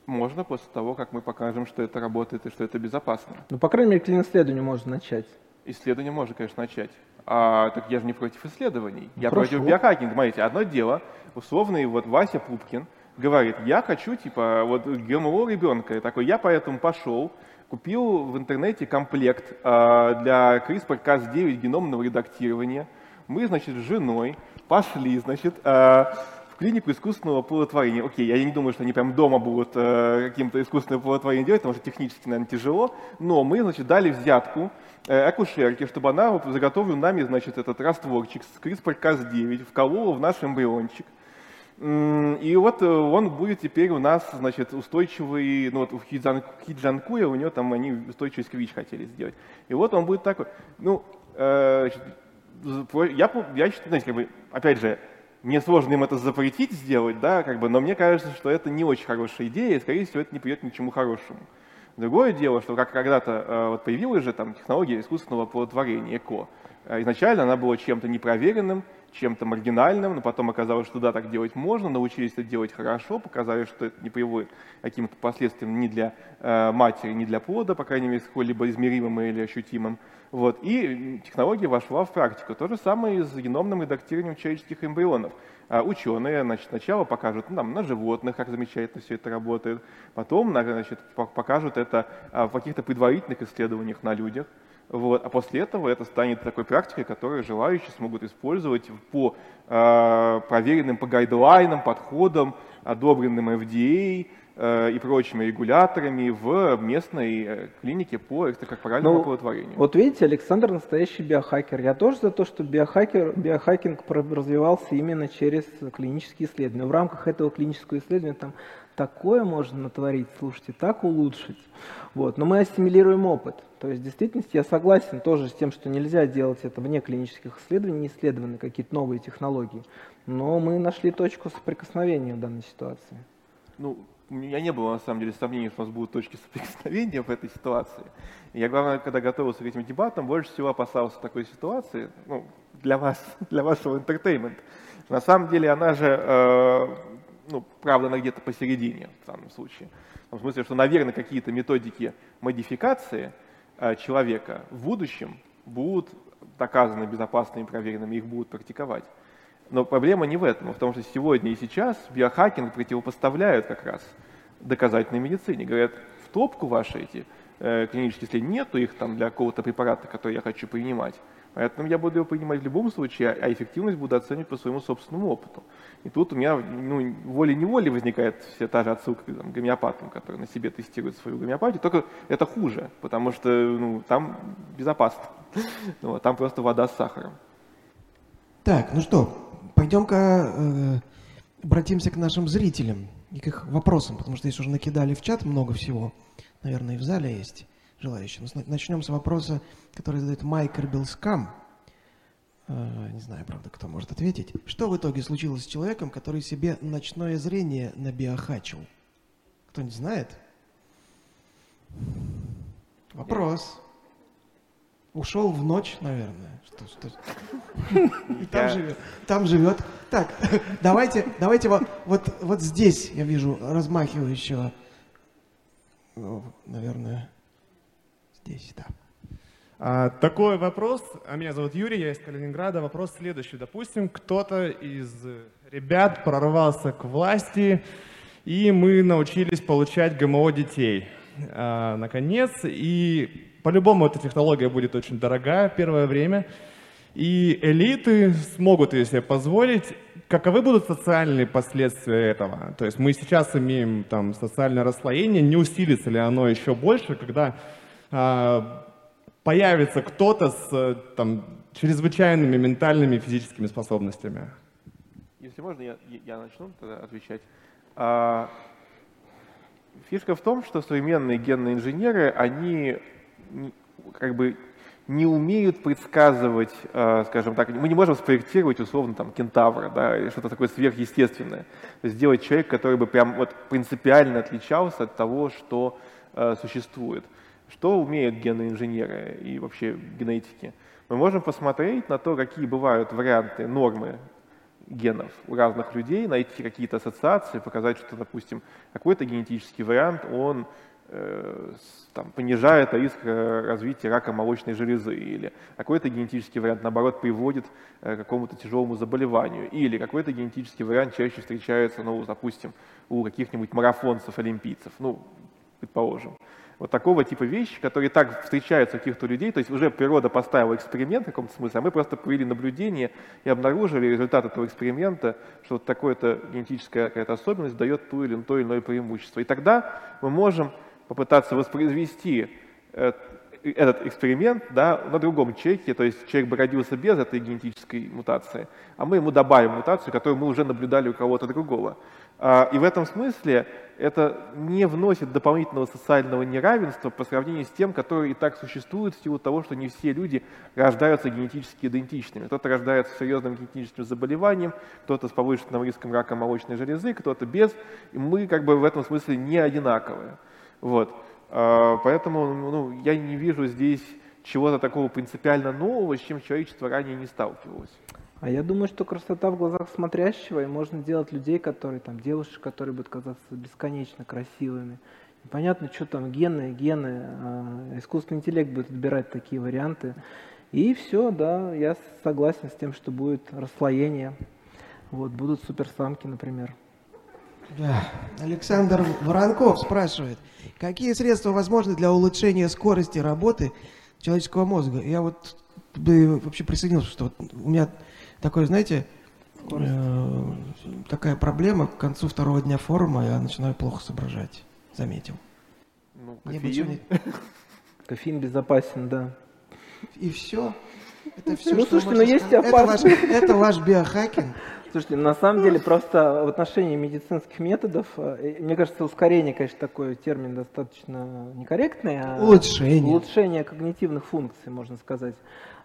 Можно после того, как мы покажем, что это работает и что это безопасно. Ну, по крайней мере, клиноследование можно начать. Исследование можно, конечно, начать. А, так я же не против исследований. Я Хорошо. против биохакинга. Смотрите, одно дело, условный вот Вася Пупкин говорит, я хочу, типа, вот ГМО ребенка. И такой, я поэтому пошел, купил в интернете комплект а, для CRISPR-Cas9 геномного редактирования. Мы, значит, с женой пошли, значит, а, в клинику искусственного оплодотворения. Окей, я не думаю, что они прям дома будут э, каким-то искусственным оплодотворением делать, потому что технически, наверное, тяжело. Но мы, значит, дали взятку акушерке, чтобы она заготовила нами, значит, этот растворчик с CRISPR-Cas9, вколола в наш эмбриончик. И вот э, он будет теперь у нас, значит, устойчивый, ну вот у Хиджан, Хиджанкуя, у него там они устойчивый сквич хотели сделать. И вот он будет такой, ну, э, я, я считаю, знаете, как бы, опять же, мне сложно им это запретить сделать, да, как бы, но мне кажется, что это не очень хорошая идея, и, скорее всего, это не придет ни к чему хорошему. Другое дело, что как когда-то э, вот появилась же там технология искусственного оплодотворения ЭКО. Э, Изначально она была чем-то непроверенным, чем-то маргинальным, но потом оказалось, что да, так делать можно, научились это делать хорошо, показали, что это не приводит каким-то последствиям ни для э, матери, ни для плода, по крайней мере, сколь-либо измеримым или ощутимым. Вот. И технология вошла в практику. То же самое и с геномным редактированием человеческих эмбрионов. А Ученые значит, сначала покажут нам на животных, как замечательно все это работает, потом на- значит, по- покажут это а, в каких-то предварительных исследованиях на людях. Вот. А после этого это станет такой практикой, которую желающие смогут использовать по э, проверенным по гайдлайнам, подходам, одобренным FDA и прочими регуляторами в местной э, клинике по экстракорпоральному Ну, оплодотворению. Вот видите, Александр настоящий биохакер. Я тоже за то, чтобы биохакер, биохакинг развивался именно через клинические исследования. В рамках этого клинического исследования там такое можно натворить, слушайте, так улучшить. Вот. Но мы ассимилируем опыт. То есть в действительности я согласен тоже с тем, что нельзя делать это вне клинических исследований, не исследованы какие-то новые технологии. Но мы нашли точку соприкосновения в данной ситуации. Ну, у меня не было, на самом деле, сомнений, что у нас будут точки соприкосновения в этой ситуации. И я, главное, когда готовился к этим дебатам, больше всего опасался такой ситуации, ну, для вас, для вашего entertainment а. На самом деле она же, э, ну, правда, она где-то посередине в данном случае. В смысле, что, наверное, какие-то методики модификации э, человека в будущем будут доказаны безопасными и проверенными, их будут практиковать. Но проблема не в этом, в том, что сегодня и сейчас биохакинг противопоставляют как раз доказательной медицине. Говорят, в топку ваши эти э, клинических исследований нету их там для какого-то препарата, который я хочу принимать. Поэтому я буду его принимать в любом случае, а эффективность буду оценивать по своему собственному опыту. И тут у меня ну, волей-неволей возникает вся та же отсылка там, к гомеопатам, которые на себе тестируют свою гомеопатию, только это хуже, потому что ну, там безопасно. Там просто вода с сахаром. Так, ну что, пойдем-ка э, обратимся к нашим зрителям и к их вопросам, потому что здесь уже накидали в чат много всего. Наверное, и в зале есть желающие. Начнем с вопроса, который задает Майк Билскам. Э, не знаю, правда, кто может ответить. Что в итоге случилось с человеком, который себе ночное зрение набиохачил? Кто-нибудь знает? Вопрос. Ушел в ночь, наверное. Что, что? И там живет. Там живет. Так, давайте, давайте вот, вот, вот здесь я вижу размахивающего, наверное, здесь, да. А, такой вопрос. А меня зовут Юрий, я из Калининграда. Вопрос следующий. Допустим, кто-то из ребят прорвался к власти, и мы научились получать ГМО детей. А, наконец, и по-любому эта технология будет очень дорогая первое время. И элиты смогут ее себе позволить. Каковы будут социальные последствия этого? То есть мы сейчас имеем там социальное расслоение, не усилится ли оно еще больше, когда а, появится кто-то с э, там, чрезвычайными ментальными и физическими способностями? Если можно, я, я начну тогда отвечать. Фишка в том, что современные генные инженеры, они как бы не умеют предсказывать, э, скажем так, мы не можем спроектировать условно там кентавра, да, или что-то такое сверхъестественное. Сделать человека, который бы прям вот принципиально отличался от того, что э, существует. Что умеют генные инженеры и вообще генетики? Мы можем посмотреть на то, какие бывают варианты нормы генов у разных людей, найти какие-то ассоциации, показать, что, допустим, какой-то генетический вариант, он э, там, понижает риск э, развития рака молочной железы, или какой-то генетический вариант, наоборот, приводит э, к какому-то тяжелому заболеванию, или какой-то генетический вариант чаще встречается, ну, допустим, у каких-нибудь марафонцев, олимпийцев, ну, предположим вот такого типа вещи, которые так встречаются у каких-то людей, то есть уже природа поставила эксперимент в каком-то смысле, а мы просто провели наблюдение и обнаружили результат этого эксперимента, что вот такая-то генетическая какая-то особенность дает ту или то или иное преимущество. И тогда мы можем попытаться воспроизвести э, этот эксперимент да, на другом человеке, то есть человек бы родился без этой генетической мутации, а мы ему добавим мутацию, которую мы уже наблюдали у кого-то другого. А, и в этом смысле это не вносит дополнительного социального неравенства по сравнению с тем, которое и так существует в силу того, что не все люди рождаются генетически идентичными. Кто-то рождается с серьезным генетическим заболеванием, кто-то с повышенным риском рака молочной железы, кто-то без. И мы как бы в этом смысле не одинаковые. Вот. А, поэтому ну, я не вижу здесь чего-то такого принципиально нового, с чем человечество ранее не сталкивалось. А я думаю, что красота в глазах смотрящего, и можно делать людей, которые там, девушек, которые будут казаться бесконечно красивыми. Непонятно, что там, гены, гены, а искусственный интеллект будет отбирать такие варианты. И все, да, я согласен с тем, что будет расслоение. Вот, будут суперсамки, например. Да. Александр Воронков спрашивает, какие средства возможны для улучшения скорости работы человеческого мозга? Я вот бы вообще присоединился, что вот у меня такой, знаете, э, такая проблема к концу второго дня форума я начинаю плохо соображать. Заметил. Ну, кофеин. Не... кофеин безопасен, да. И все. Это все, ну, слушайте, но ну, есть это ваш, это ваш биохакинг. Слушайте, на самом деле просто в отношении медицинских методов, э, мне кажется, ускорение, конечно, такой термин достаточно некорректный. А улучшение. Улучшение когнитивных функций, можно сказать.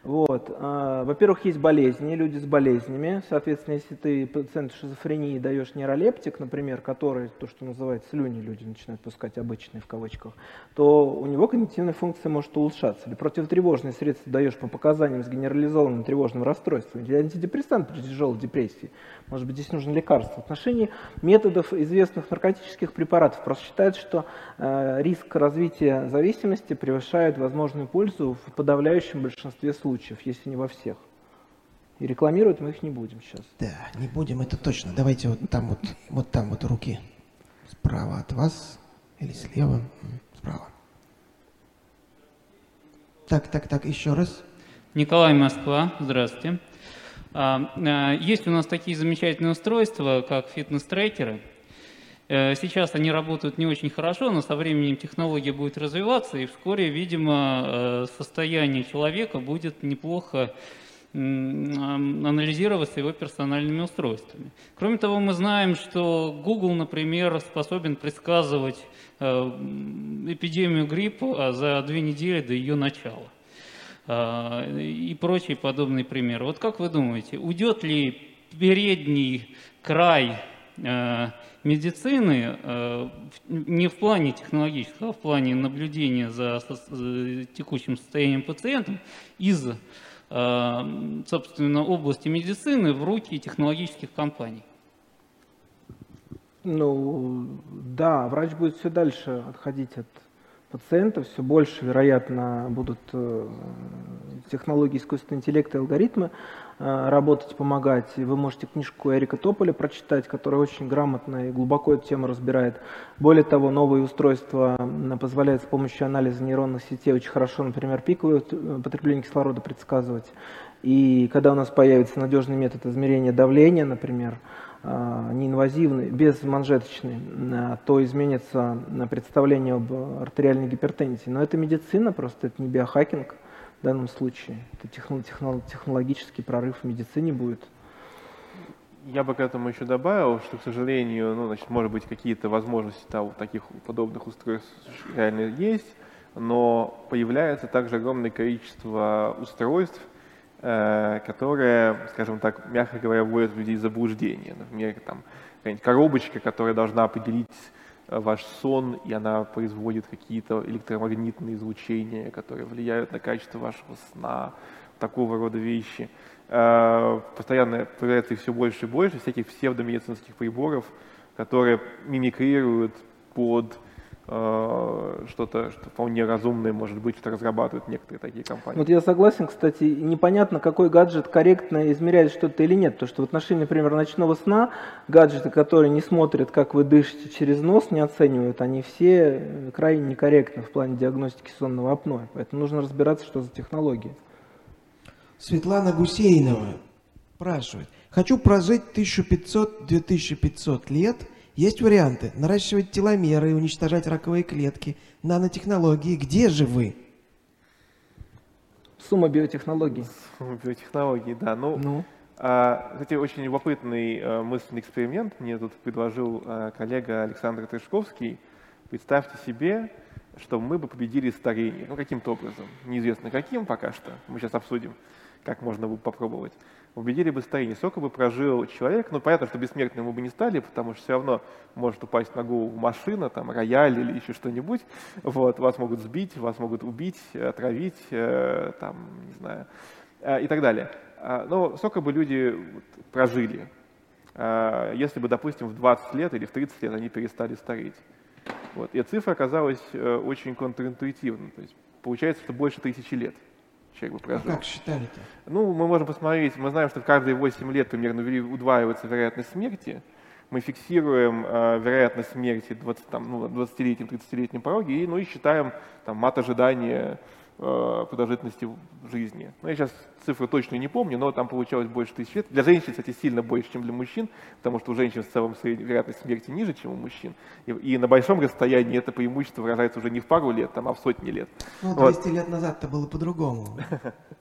Вот. А, во-первых, есть болезни, люди с болезнями. Соответственно, если ты пациенту шизофрении даешь нейролептик, например, который, то, что называют слюни, люди начинают пускать обычные в кавычках, то у него когнитивная функция может улучшаться. Или противотревожные средства даешь по показаниям с генерализованным тревожным расстройством, или антидепрессант при тяжелой депрессии. Может быть, здесь нужно лекарство. В отношении методов известных наркотических препаратов просто считается, что э, риск развития зависимости превышает возможную пользу в подавляющем большинстве случаев случаев, если не во всех. И рекламировать мы их не будем сейчас. Да, не будем, это точно. Давайте вот там вот, вот там вот руки. Справа от вас или слева? Справа. Так, так, так, еще раз. Николай Москва, здравствуйте. А, а, есть у нас такие замечательные устройства, как фитнес-трекеры. Э, сейчас они работают не очень хорошо, но со временем технология будет развиваться, и вскоре, видимо, э, состояние человека будет неплохо анализироваться его персональными устройствами. Кроме того, мы знаем, что Google, например, способен предсказывать э, эпидемию гриппа за две недели до ее начала и прочие подобные примеры. Вот как вы думаете, уйдет ли передний край медицины э, не в плане технологического, а в плане наблюдения за текущим состоянием пациента из, э, собственно, области медицины в руки технологических компаний. Ну, да, врач будет все дальше отходить от пациентов, все больше, вероятно, будут э, технологии искусственного интеллекта и алгоритмы Э, работать, помогать. Вы можете книжку Эрика Тополя прочитать, которая очень грамотно и глубоко эту тему разбирает. Более того, новые устройства позволяют с помощью анализа нейронных сетей очень хорошо, например, пиковое э, потребление кислорода предсказывать. И когда у нас появится надежный метод измерения давления, например, э, неинвазивный, безманжеточный, то изменится представление об артериальной гипертензии. Но это медицина, просто это не биохакинг в данном случае. Это техно техно технологический прорыв в медицине будет. Я бы к этому еще добавил, что, к сожалению, ну, значит, может быть, какие-то возможности того, таких подобных устройств реально есть, но появляется также огромное количество устройств, э, которые, скажем так, мягко говоря, вводят людей в заблуждение. Например, там, коробочка, которая должна определить ваш сон, и она производит какие-то электромагнитные излучения, которые влияют на качество вашего сна, такого рода вещи. Э, постоянно появляется их все больше и больше всяких псевдомедицинских приборов, которые мимикрируют под что-то что вполне разумное, может быть, что разрабатывают некоторые такие компании. Вот я согласен, кстати, непонятно, какой гаджет корректно измеряет что-то или нет. То, что в отношении, например, ночного сна, гаджеты, которые не смотрят, как вы дышите через нос, не оценивают, они все крайне некорректны в плане диагностики сонного апноэ. Поэтому нужно разбираться, что за технологии. Светлана Гусейнова спрашивает. Хочу прожить 1500-2500 лет – есть варианты. Наращивать теломеры, уничтожать раковые клетки, нанотехнологии. Где же вы? Сумма биотехнологий. Сумма биотехнологий, да. Ну, ну. А, кстати, очень любопытный а, мысленный эксперимент мне тут предложил а, коллега Александр Трешковский. Представьте себе, что мы бы победили старение, ну, каким-то образом. Неизвестно каким пока что. Мы сейчас обсудим, как можно бы попробовать убедили бы старение. Сколько бы прожил человек, ну понятно, что бессмертным мы бы не стали, потому что все равно может упасть на голову машина, там, рояль или еще что-нибудь, вот, вас могут сбить, вас могут убить, отравить, э, там, не знаю, э, и так далее. Э, но сколько бы люди прожили, э, если бы, допустим, в 20 лет или в 30 лет они перестали стареть. Вот. И цифра оказалась э, очень контринтуитивной, то есть получается, что больше тысячи лет – человек бы прожил. А как считали-то? Ну, мы можем посмотреть, мы знаем, что каждые 8 лет примерно удваивается вероятность смерти. Мы фиксируем э, вероятность смерти 20, там, ну, 20-летнем, 30-летнем пороге и, ну, и считаем там, мат ожидания продолжительности жизни. Ну, я сейчас цифры точно не помню, но там получалось больше тысяч лет. Для женщин, кстати, сильно больше, чем для мужчин, потому что у женщин в целом вероятность смерти ниже, чем у мужчин. И, и на большом расстоянии это преимущество выражается уже не в пару лет, там, а в сотни лет. Ну, 200 вот. лет назад это было по-другому.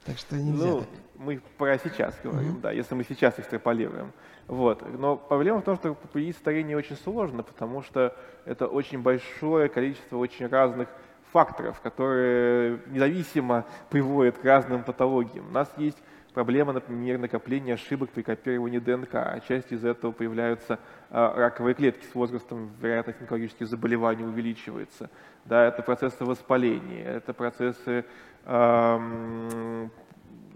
Так что нельзя. Ну, мы про сейчас говорим, да, если мы сейчас экстраполируем. Вот. Но проблема в том, что победить старение очень сложно, потому что это очень большое количество очень разных факторов, которые независимо приводят к разным патологиям. У нас есть проблема, например, накопления ошибок при копировании ДНК. А часть из этого появляются а, раковые клетки с возрастом, вероятность онкологических заболеваний увеличивается. Да, это процессы воспаления, это процессы э,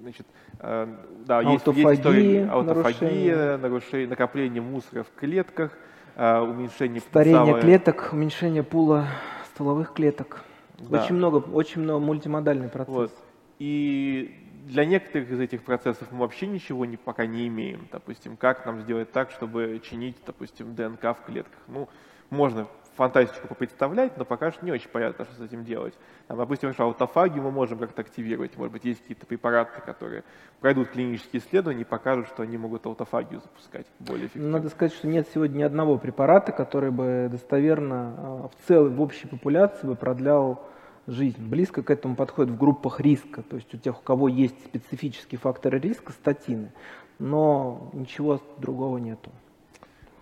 значит, э, да, аутофагия, есть, есть аутофагия, нарушение, накопление мусора в клетках, э, уменьшение старение потенциала... клеток, уменьшение пула стволовых клеток. Да. Очень много, очень много мультимодальный процесс. Вот. И для некоторых из этих процессов мы вообще ничего не, пока не имеем. Допустим, как нам сделать так, чтобы чинить, допустим, ДНК в клетках. Ну, можно фантастику попредставлять, но пока что не очень понятно, что с этим делать. Там, допустим, аутофагию мы можем как-то активировать. Может быть, есть какие-то препараты, которые пройдут клинические исследования и покажут, что они могут аутофагию запускать более эффективно. Надо сказать, что нет сегодня ни одного препарата, который бы достоверно а, в целой, в общей популяции бы продлял жизнь. Близко к этому подходит в группах риска, то есть у тех, у кого есть специфические факторы риска, статины, но ничего другого нету.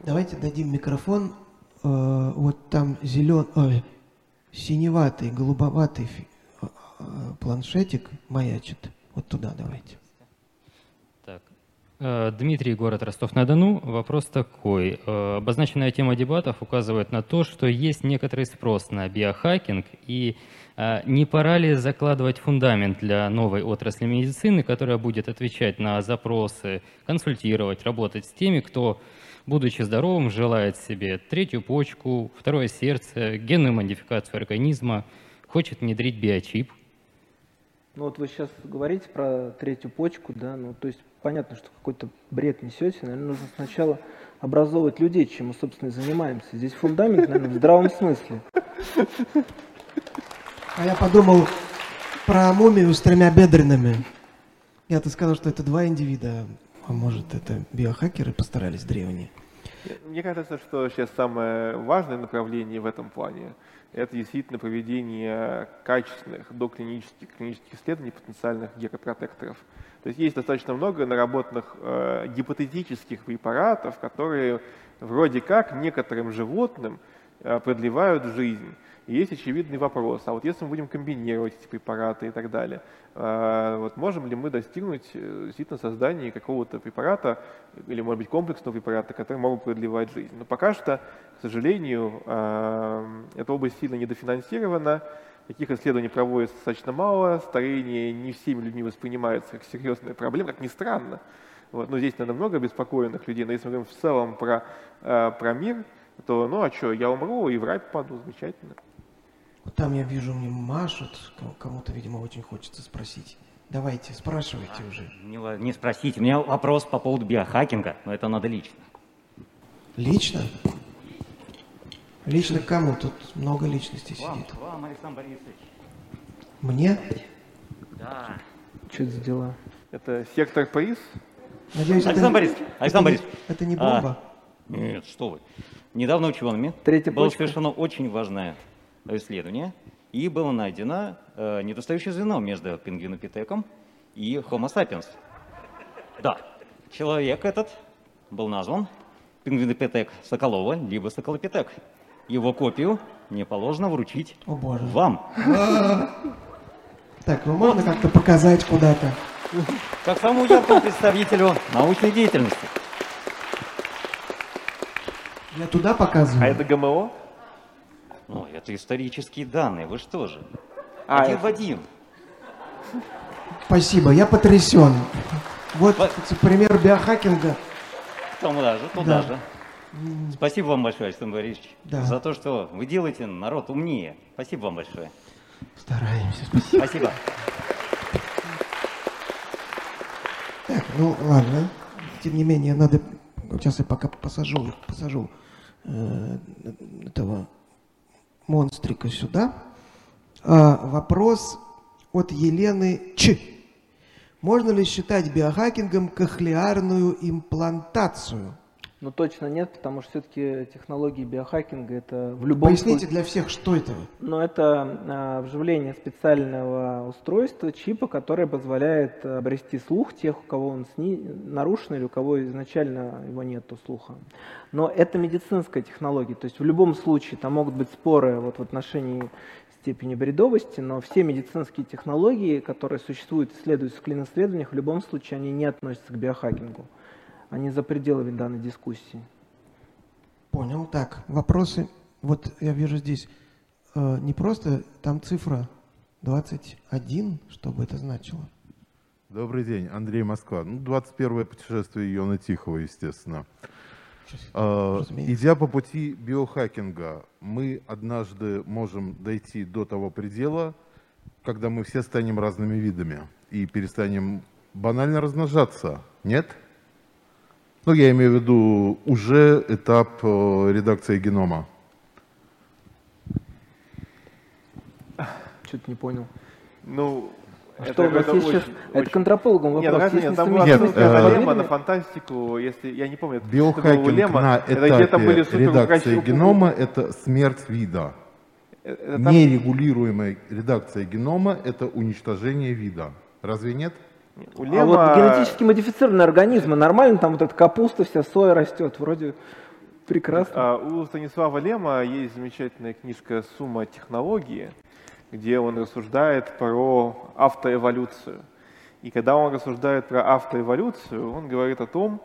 Давайте дадим микрофон. Э, вот там зелен, ой, синеватый, голубоватый э, э, планшетик маячит. Вот туда давайте. Так. Дмитрий, город Ростов-на-Дону. Вопрос такой. Обозначенная тема дебатов указывает на то, что есть некоторый спрос на биохакинг, и не пора ли закладывать фундамент для новой отрасли медицины, которая будет отвечать на запросы, консультировать, работать с теми, кто будучи здоровым, желает себе третью почку, второе сердце, генную модификацию организма, хочет внедрить биочип. Ну вот вы сейчас говорите про третью почку, да, ну то есть понятно, что какой-то бред несете, наверное, нужно сначала образовывать людей, чем мы, собственно, и занимаемся. Здесь фундамент, наверное, в здравом смысле. А я подумал про мумию с тремя бедренными. Я-то сказал, что это два индивида, а может, это биохакеры постарались древние. Мне кажется, что сейчас самое важное направление в этом плане – это действительно проведение качественных доклинических клинических исследований потенциальных геропротекторов. То есть есть достаточно много наработанных э, гипотетических препаратов, которые вроде как некоторым животным э, продлевают жизнь. И есть очевидный вопрос, а вот если мы будем комбинировать эти препараты и так далее, э, вот можем ли мы достигнуть э, действительно создания какого-то препарата или, может быть, комплексного препарата, который могут продлевать жизнь. Но пока что, к сожалению, э, эта область сильно недофинансирована, таких исследований проводится достаточно мало, старение не всеми людьми воспринимается как серьезная проблема, как ни странно. Вот, но здесь, наверное, много обеспокоенных людей, но если мы говорим в целом про, про мир, то, ну а что, я умру и в рай попаду, замечательно. Вот там я вижу, мне машут, кому-то, видимо, очень хочется спросить. Давайте, спрашивайте уже. Не, не спросите, у меня вопрос по поводу биохакинга, но это надо лично. Лично? Лично кому? Тут много личностей вам, сидит. Вам, Александр Борисович. Мне? Да. Что это за дела? Это сектор приз? Надеюсь, Александр это, Борисович, Александр это, Борисович. Не, это не бомба? А, нет, что вы. Недавно учеными Третья было почка. совершено очень важное исследование, и было найдено э, недостающее звено между пингвинопитеком и Homo sapiens. Да, человек этот был назван пингвинопитек Соколова, либо Соколопитек. Его копию не положено вручить О боже. вам. Так, ну можно как-то показать куда-то? как самому яркому представителю научной деятельности. Я туда показываю? А это ГМО? Ну, это исторические данные, вы что же? А, Один это- в один. Спасибо, я потрясен. Вот кстати, пример биохакинга. Туда же, туда Да. же. Спасибо вам большое, Александр Борисович, Да. за то, что вы делаете народ умнее. Спасибо вам большое. Стараемся, спасибо. Спасибо. Так, ну ладно. Тем не менее, надо... Сейчас я пока посажу, посажу э, этого монстрика сюда. А, вопрос от Елены Ч. Можно ли считать биохакингом кохлеарную имплантацию? Ну точно нет, потому что все-таки технологии биохакинга это в любом Поясните случае... для всех, что это? Но это а, вживление специального устройства, чипа, которое позволяет обрести слух тех, у кого он сни- нарушен или у кого изначально его нету слуха. Но это медицинская технология, то есть в любом случае там могут быть споры вот в отношении степени бредовости, но все медицинские технологии, которые существуют, исследуются в клин-исследованиях, в любом случае они не относятся к биохакингу. Они за пределами данной дискуссии. Понял. Так, вопросы. Вот я вижу здесь э, не просто, там цифра 21, что бы это значило. Добрый день, Андрей Москва. Ну, 21 путешествие Йона Тихого, естественно. А, разумеется. идя по пути биохакинга, мы однажды можем дойти до того предела, когда мы все станем разными видами и перестанем банально размножаться. Нет? Ну, я имею в виду уже этап э, редакции генома. Что-то не понял. Ну, а это что, это, это, очень, сейчас, очень... это к вопрос. Нет, конечно, нет, там была ссылка Лема на фантастику, если я не помню. Биохакинг Лема, на этапе это были редакции генома – это смерть вида. Это там... Нерегулируемая редакция генома – это уничтожение вида. Разве нет? У А вот генетически модифицированные организмы, нормально там вот эта капуста вся, соя растет, вроде прекрасно. А, У Станислава Лема есть замечательная книжка «Сумма технологии», где он рассуждает про автоэволюцию. И когда он рассуждает про автоэволюцию, он говорит о том,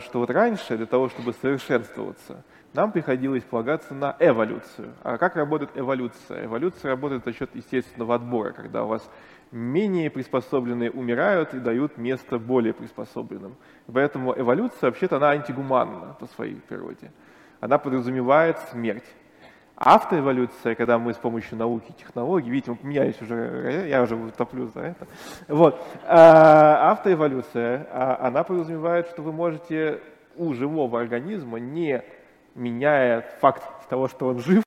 что вот раньше для того, чтобы совершенствоваться, нам приходилось полагаться на эволюцию. А как работает эволюция? Эволюция работает за счет естественного отбора, когда у вас менее приспособленные умирают и дают место более приспособленным. Поэтому эволюция, вообще-то, она антигуманна по своей природе. Она подразумевает смерть. Автоэволюция, когда мы с помощью науки технологий, видите, меняюсь уже, я уже топлю за это. Вот. А, Автоэволюция, а, она подразумевает, что вы можете у живого организма, не меняя факт того, что он жив,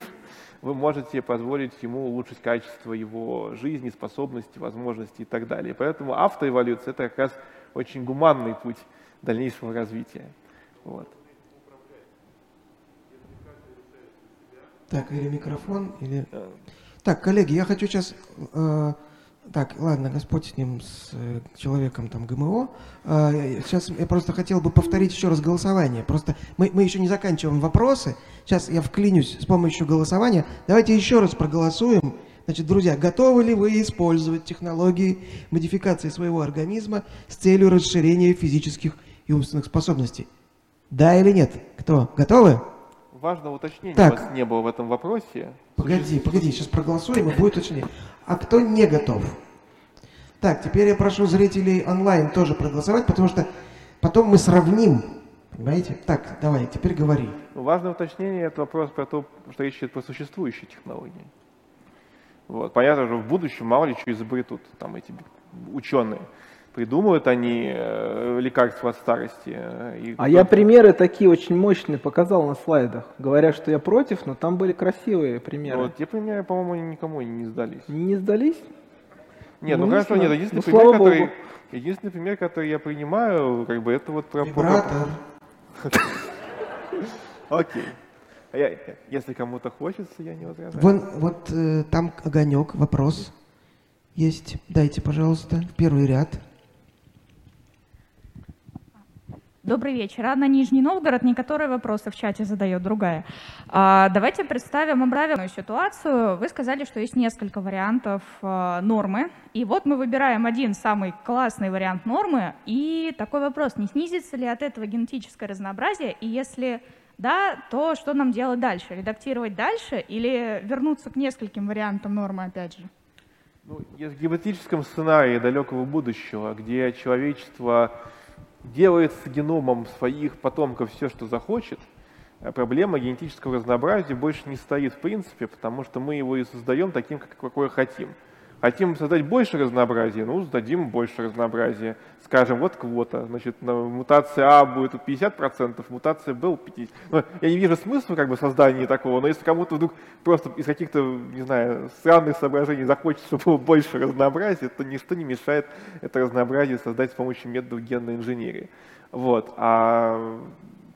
вы можете позволить ему улучшить качество его жизни, способности, возможностей и так далее. Поэтому автоэволюция – это как раз очень гуманный путь дальнейшего развития. Вот. Так, или микрофон, или... Так, коллеги, я хочу сейчас... э, так, ладно, Господь с ним, с э, человеком там ГМО. Э, сейчас я просто хотел бы повторить еще раз голосование. Просто мы, мы еще не заканчиваем вопросы. Сейчас я вклинюсь с помощью голосования. Давайте еще раз проголосуем. Значит, друзья, готовы ли вы использовать технологии модификации своего организма с целью расширения физических и умственных способностей? Да или нет? Кто? Готовы? Важного уточнения Так. у вас не было в этом вопросе. Погоди, погоди, сейчас проголосуем и будет уточнение. А кто не готов? Так, теперь я прошу зрителей онлайн тоже проголосовать, потому что потом мы сравним. Понимаете? Так, давай, теперь говори. Важное уточнение – это вопрос про то, что речь идет про существующие технологии. Вот. Понятно, что в будущем мало ли что изобретут там эти ученые. Придумают они э, лекарства от старости. э, и А я примеры такие очень мощные показал на слайдах. Говорят, что я против, но там были красивые примеры. Вот те примеры, по-моему, никому не сдались. Не сдались? Нет, Ну, ну, не хорошо, нет, единственный Ну, пример, который, богу. единственный пример, который я принимаю, как бы это вот про... Вибратор. Окей. А я- если кому-то хочется, я не возражаю. Вон, вот э, там огонек, вопрос есть. Дайте, пожалуйста, в первый ряд. Добрый вечер. Анна Нижний Новгород, не которые вопросы в чате задает, другая. А, давайте представим обратную ситуацию. Вы сказали, что есть несколько вариантов а, нормы. И вот мы выбираем один самый классный вариант нормы. И такой вопрос, не снизится ли от этого генетическое разнообразие? И если да, то что нам делать дальше? Редактировать дальше или вернуться к нескольким вариантам нормы опять же? Ну, в гипотетическом сценарии далекого будущего, где человечество делает с геномом своих потомков все, что захочет, э, проблема генетического разнообразия больше не стоит в принципе, потому что мы его и создаем таким, как, какое хотим. Хотим создать больше разнообразия, ну, сдадим больше разнообразия. Скажем, вот квота, значит, на мутация А будет тут 50%, мутация Б 50%. Ну, я не вижу смысла как бы создания такого, но если кому-то вдруг просто из каких-то, не знаю, странных соображений захочется, было больше разнообразия, то ничто не мешает это разнообразие создать с помощью методов генной инженерии. Вот. А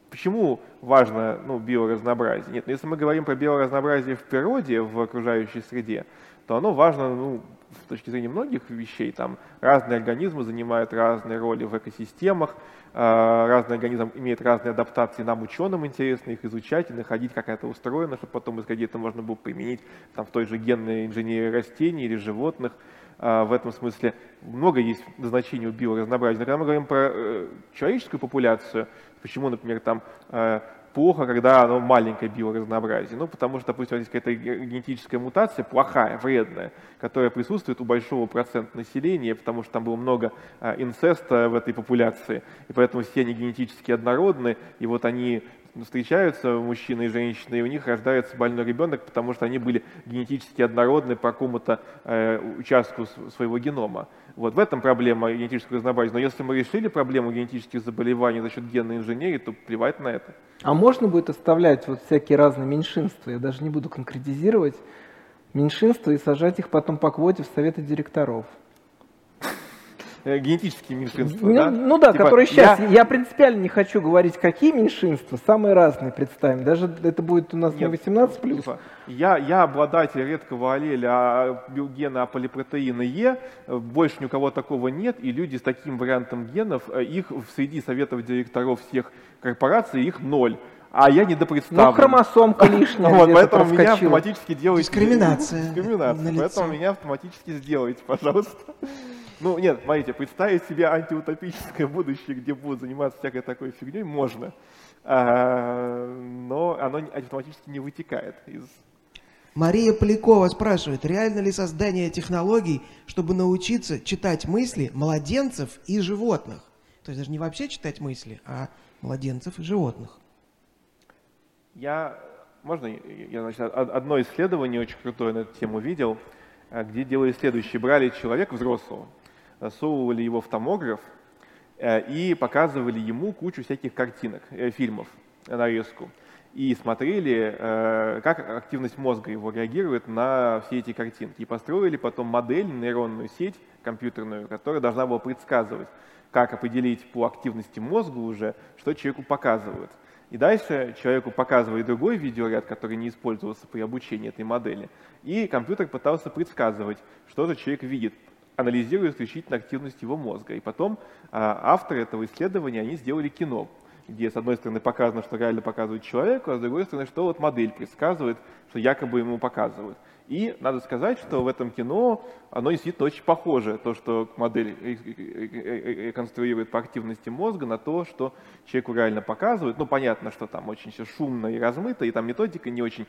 почему важно ну, биоразнообразие? Нет, ну, если мы говорим про биоразнообразие в природе, в окружающей среде, то оно важно ну, с точки зрения многих вещей. Там разные организмы занимают разные роли в экосистемах, э, разный организм имеет разные адаптации. Нам, ученым, интересно их изучать и находить, как это устроено, чтобы потом исходя это можно было применить там, в той же генной инженерии растений или животных. А, В этом смысле много есть назначений у биоразнообразия. Но когда мы говорим про э, человеческую популяцию, почему, например, там э, плохо, когда оно маленькое биоразнообразие? Ну, потому что, допустим, есть какая-то ге- генетическая мутация, плохая, вредная, которая присутствует у большого процента населения, потому что там было много э, инцеста в этой популяции, и поэтому все они генетически однородны, и вот они встречаются мужчина и женщина, и у них рождается больной ребенок, потому что они были генетически однородны по какому-то э, участку своего генома. Вот в этом проблема генетического разнообразия. Но если мы решили проблему генетических заболеваний за счет генной инженерии, то плевать на это. А можно будет оставлять вот всякие разные меньшинства, я даже не буду конкретизировать, меньшинства и сажать их потом по квоте в советы директоров. Э, генетические меньшинства, Ну да? ну да, Типа, которые сейчас. Я... я- принципиально не хочу говорить, какие меньшинства, самые разные представим. Даже это будет у нас не Нет, 18 плюс. типа, я, я обладатель редкого аллеля а, гена полипротеина Е, больше ни у кого такого нет, и люди с таким вариантом генов, э, их в- среди советов директоров всех корпораций, их ноль. А я недопредставлен. Ну, хромосомка лишняя Вот, поэтому меня автоматически делаете... Дискриминация Дискриминация. Поэтому меня автоматически сделайте, пожалуйста. Ну, нет, смотрите, представить себе антиутопическое будущее, где будут заниматься всякой такой фигней, можно. А, но оно автоматически не вытекает из... Мария Полякова спрашивает, реально ли создание технологий, чтобы научиться читать мысли младенцев и животных? То есть даже не вообще читать мысли, а младенцев и животных. Я, можно, я, значит, од- одно исследование очень крутое на эту тему видел, а, где делали следующее. Брали человека взрослого, засовывали его в томограф э, и показывали ему кучу всяких картинок, э, фильмов, нарезку. И смотрели, э, как активность мозга его реагирует на все эти картинки. И построили потом модель, нейронную сеть компьютерную, которая должна была предсказывать, как определить по активности мозга уже, что человеку показывают. И дальше человеку показывали другой видеоряд, который не использовался при обучении этой модели. И компьютер пытался предсказывать, что же человек видит, анализируя исключительно активность его мозга. И потом а, авторы этого исследования, они сделали кино, где с одной стороны показано, что реально показывает человеку, а с другой стороны, что вот модель предсказывает, что якобы ему показывают. И надо сказать, что в этом кино оно действительно очень похоже, то, что модель ре- ре- ре- реконструирует по активности мозга, на то, что человеку реально показывают. Ну, понятно, что там очень все шумно и размыто, и там методика не очень,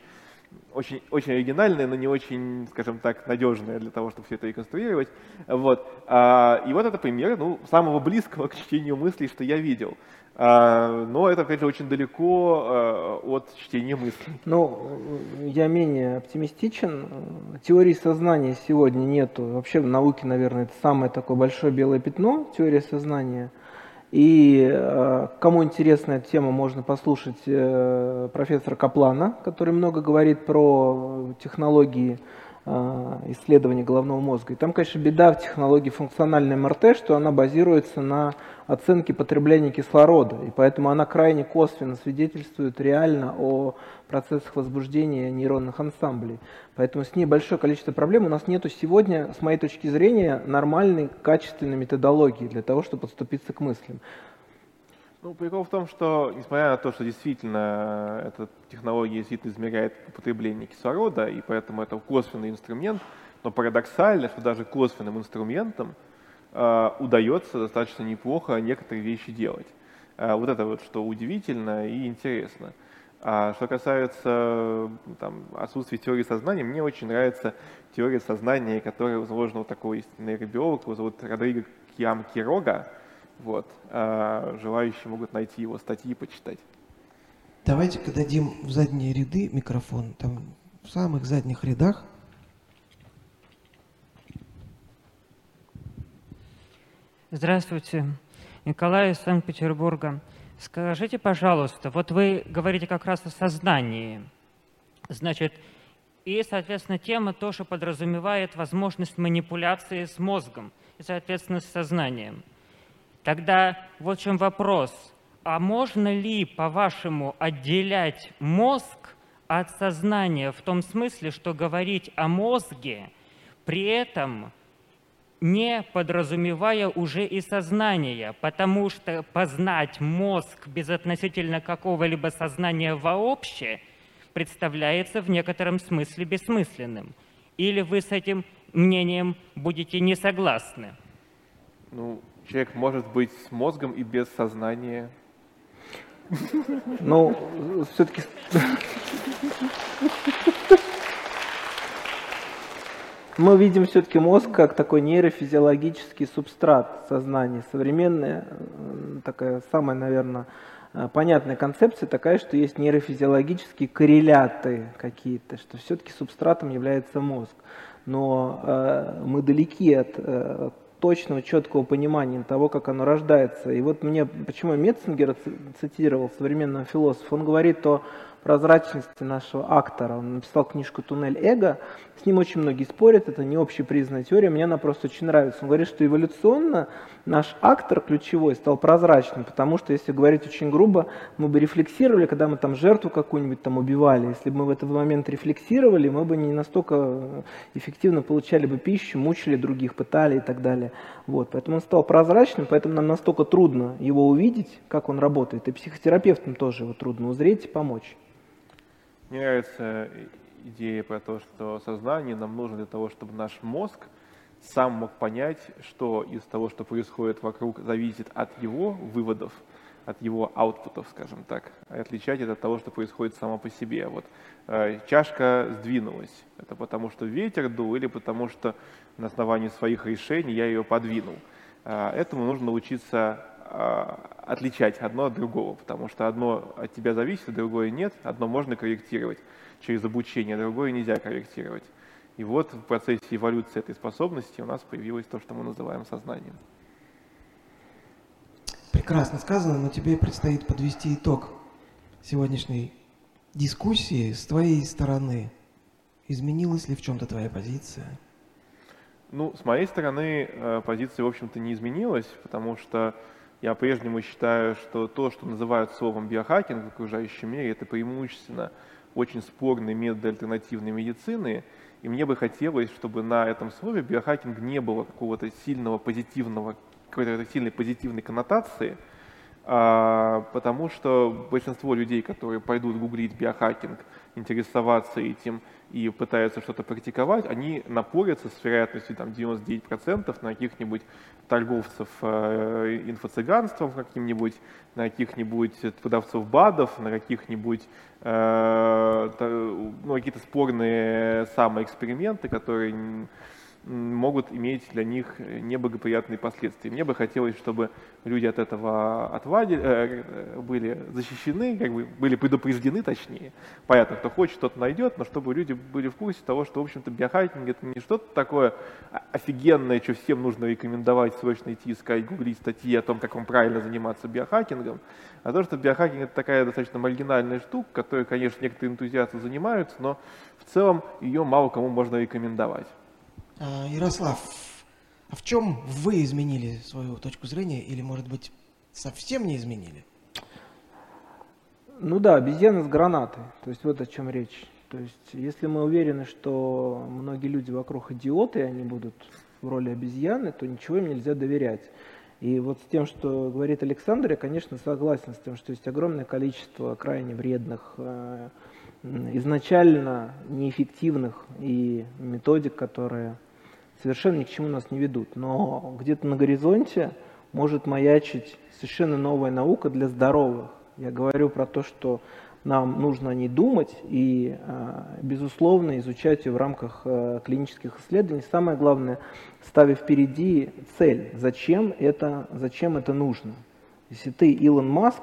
очень, очень оригинальная, но не очень, скажем так, надежная для того, чтобы все это реконструировать. Вот. А, И вот это пример ну, самого близкого к чтению мыслей, что я видел. А, Но это, опять же, очень далеко э, от чтения мыслей. Ну, я менее оптимистичен. Теории сознания сегодня нету. Вообще в науке, наверное, это самое такое большое белое пятно, теория сознания. И э, кому интересна эта тема, можно послушать э, профессора Каплана, который много говорит про технологии э, исследования головного мозга. И там, конечно, беда в технологии функциональной МРТ, что она базируется на оценке потребления кислорода, и поэтому она крайне косвенно свидетельствует реально о процессах возбуждения нейронных ансамблей. Поэтому с ней большое количество проблем. У нас нету сегодня, с моей точки зрения, нормальной, качественной методологии для того, чтобы подступиться к мыслям. Ну, прикол в том, что, несмотря на то, что действительно э, эта технология действительно измеряет потребление кислорода, и поэтому это косвенный инструмент, но парадоксально, что даже косвенным инструментом э, удается достаточно неплохо некоторые вещи делать. Э, вот это вот, что удивительно и интересно. А что касается там, отсутствия теории сознания, мне очень нравится теория сознания, которая возложена у такого есть нейробиолога, его зовут Родриго Киам Кирога. Вот. А, желающие могут найти его статьи и почитать. Давайте-ка дадим в задние ряды микрофон. Там в самых задних рядах. Здравствуйте, Николай из Санкт-Петербурга. Скажите, пожалуйста, вот вы говорите как раз о сознании. Значит, и, соответственно, тема тоже подразумевает возможность манипуляции с мозгом и, соответственно, с сознанием. Тогда вот в чем вопрос. А можно ли, по-вашему, отделять мозг от сознания в том смысле, что говорить о мозге, при этом не подразумевая уже и сознание, потому что познать мозг без относительно какого-либо сознания вообще представляется в некотором смысле бессмысленным. Или вы с этим мнением будете не согласны? Ну, человек может быть с мозгом и без сознания. Ну, все-таки... Мы видим все-таки мозг как такой нейрофизиологический субстрат сознания. Современная, такая самая, наверное, э, понятная концепция такая, что есть нейрофизиологические корреляты какие-то, что все-таки субстратом является мозг. Но э, мы далеки от э, точного, четкого понимания того, как оно рождается. И вот мне, почему ци- цитировал, современного философа, он говорит о прозрачности нашего актора. Он написал книжку «Туннель эго». С ним очень многие спорят, это не общепризнанная теория, мне она просто очень нравится. Он говорит, что эволюционно наш актор ключевой стал прозрачным, потому что, если говорить очень грубо, мы бы рефлексировали, когда мы там жертву какую-нибудь там убивали. Если бы мы в этот момент рефлексировали, мы бы не настолько эффективно получали бы пищу, мучили других, пытали и так далее. Вот, поэтому он стал прозрачным, поэтому нам настолько трудно его увидеть, как он работает. И психотерапевтам тоже его трудно узреть и помочь. Мне нравится идея про то, что сознание нам нужно для того, чтобы наш мозг сам мог понять, что из того, что происходит вокруг, зависит от его выводов, от его аутпутов, скажем так, и отличать это от того, что происходит само по себе. Вот э, чашка сдвинулась. Это потому, что ветер дул или потому, что на основании своих решений я ее подвинул. Э, этому нужно научиться э, отличать одно от другого, потому что одно от тебя зависит, другое нет. Одно можно корректировать, через обучение, другое нельзя корректировать. И вот в процессе эволюции этой способности у нас появилось то, что мы называем сознанием. Прекрасно сказано, но тебе предстоит подвести итог сегодняшней дискуссии с твоей стороны. Изменилась ли в чем-то твоя позиция? Ну, с моей стороны, э, позиция, в общем-то, не изменилась, потому что я по-прежнему считаю, что то, что называют словом биохакинг в окружающем мире, это преимущественно очень спорные методы альтернативной медицины, и мне бы хотелось, чтобы на этом слове биохакинг не было какого-то сильного позитивного, какой-то сильной позитивной коннотации, а, потому что большинство людей, которые пойдут гуглить биохакинг, интересоваться этим и пытаются что-то практиковать, они напорятся с вероятностью там, 99% на каких-нибудь торговцев э, инфо-цыганством каким-нибудь, на каких-нибудь продавцов БАДов, на каких-нибудь э, ну, какие-то спорные самоэксперименты, которые могут иметь для них неблагоприятные последствия. Мне бы хотелось, чтобы люди от этого отвадили, э, были защищены, как бы были предупреждены точнее. Понятно, кто хочет, тот найдет, но чтобы люди были в курсе того, что, в общем-то, биохакинг это не что-то такое офигенное, что всем нужно рекомендовать, срочно идти искать, гуглить статьи о том, как вам правильно заниматься биохакингом, а то, что биохакинг это такая достаточно маргинальная штука, которой, конечно, некоторые энтузиасты занимаются, но в целом ее мало кому можно рекомендовать. А, Ярослав, а в чем вы изменили свою точку зрения или, может быть, совсем не изменили? Ну да, обезьяна с гранатой. То есть вот о чем речь. То есть если мы уверены, что многие люди вокруг идиоты, они будут в роли обезьяны, то ничего им нельзя доверять. И вот с тем, что говорит Александр, я, конечно, согласен с тем, что есть огромное количество крайне вредных, э, изначально неэффективных и методик, которые совершенно ни к чему нас не ведут. Но где-то на горизонте может маячить совершенно новая наука для здоровых. Я говорю про то, что нам нужно о ней думать и, а, безусловно, изучать ее в рамках а, клинических исследований. Самое главное, ставя впереди цель, зачем это, зачем это нужно. Если ты Илон Маск,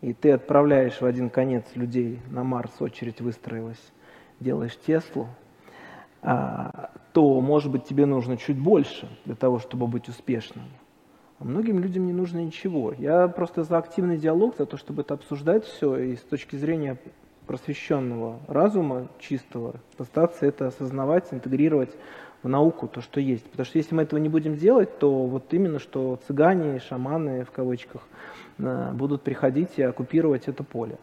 и ты отправляешь в один конец людей на Марс, очередь выстроилась, делаешь Теслу, то, может быть, тебе нужно чуть больше для того, чтобы быть успешным. А многим людям не нужно ничего. Я просто за активный диалог, за то, чтобы это обсуждать все, и с точки зрения просвещенного разума, чистого, постараться это осознавать, интегрировать в науку то, что есть. Потому что если мы этого не будем делать, то вот именно что цыгане, шаманы в кавычках э, будут приходить и оккупировать это поле.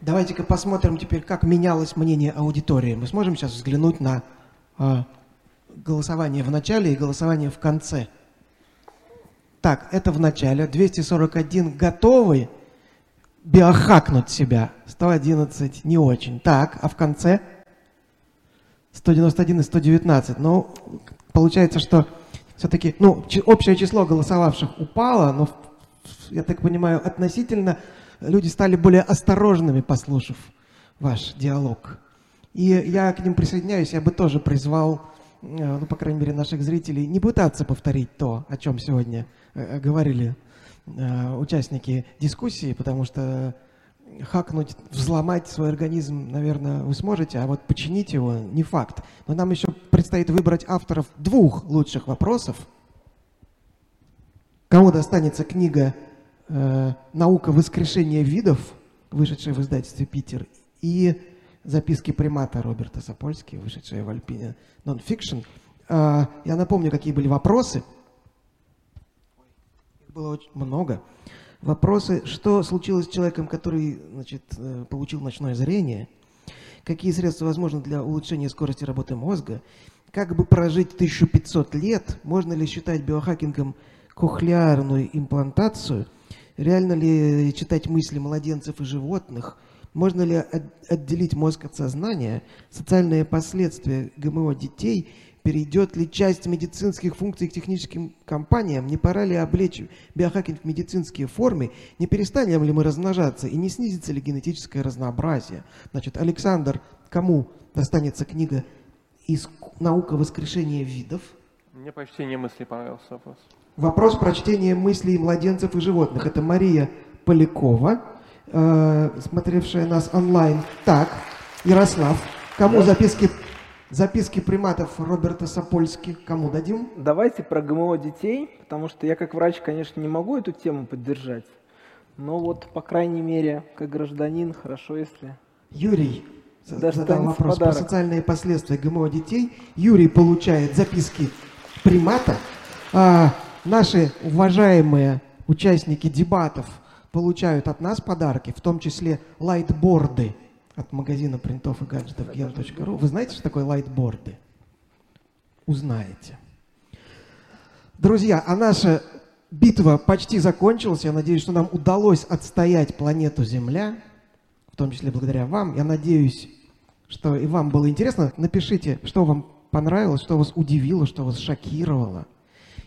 Давайте-ка посмотрим теперь, как менялось мнение аудитории. Мы сможем сейчас взглянуть на а, голосование в начале и голосование в конце. Так, это в начале. 241 готовы биохакнуть себя. 111 не очень. Так, а в конце? 191 и 119. Ну, получается, что все-таки, ну, общее число голосовавших упало, но, я так понимаю, относительно люди стали более осторожными, послушав ваш диалог. И я к ним присоединяюсь, я бы тоже призвал, э, ну, по крайней мере, наших зрителей не пытаться повторить то, о чем сегодня э, говорили э, участники дискуссии, потому что хакнуть, взломать свой организм, наверное, вы сможете, а вот починить его не факт. Но нам еще предстоит выбрать авторов двух лучших вопросов. Кому достанется книга «Наука воскрешения видов», вышедшая в издательстве «Питер», и записки примата Роберта Сапольски, вышедшая в Альпине Nonfiction. А, я напомню, какие были вопросы. Их было очень много. Вопросы, что случилось с человеком, который значит, э, получил ночное зрение, какие средства возможны для улучшения скорости работы мозга, как бы прожить 1500 лет, можно ли считать биохакингом кохлеарную имплантацию, реально ли читать мысли младенцев и животных, можно ли отделить мозг от сознания, социальные последствия ГМО детей – Перейдет ли часть медицинских функций к техническим компаниям? Не пора ли облечь биохакинг в медицинские формы? Не перестанем ли мы размножаться? И не снизится ли генетическое разнообразие? Значит, Александр, кому достанется книга из «Наука воскрешения видов»? Мне прочтение мыслей понравился вопрос. Вопрос про чтение мыслей младенцев и животных. Это Мария Полякова, э, смотревшая нас онлайн. Так, Ярослав, кому да. записки Записки приматов Роберта Сапольски кому дадим? Давайте про ГМО детей, потому что я как врач, конечно, не могу эту тему поддержать. Но вот, по крайней мере, как гражданин, хорошо, если... Юрий задал вопрос подарок. про социальные последствия ГМО детей. Юрий получает записки примата. А, наши уважаемые участники дебатов получают от нас подарки, в том числе лайтборды от магазина принтов и гаджетов gen.ru. Вы знаете, что такое лайтборды? Узнаете. Друзья, а наша битва почти закончилась. Я надеюсь, что нам удалось отстоять планету Земля, в том числе благодаря вам. Я надеюсь, что и вам было интересно. Напишите, что вам понравилось, что вас удивило, что вас шокировало.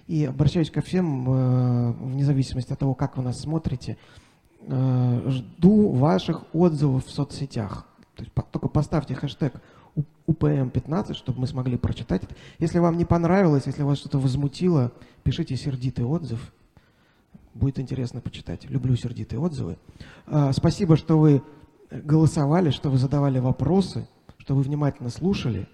И обращаюсь ко всем, э, вне зависимости от того, как вы нас смотрите, Э, жду ваших отзывов в соцсетях. То есть только поставьте хэштег УПМ-15, чтобы мы смогли прочитать это. Если вам не понравилось, если вас что-то возмутило, пишите сердитый отзыв. Будет интересно почитать. Люблю сердитые отзывы. Э, спасибо, что вы голосовали, что вы задавали вопросы, что вы внимательно слушали.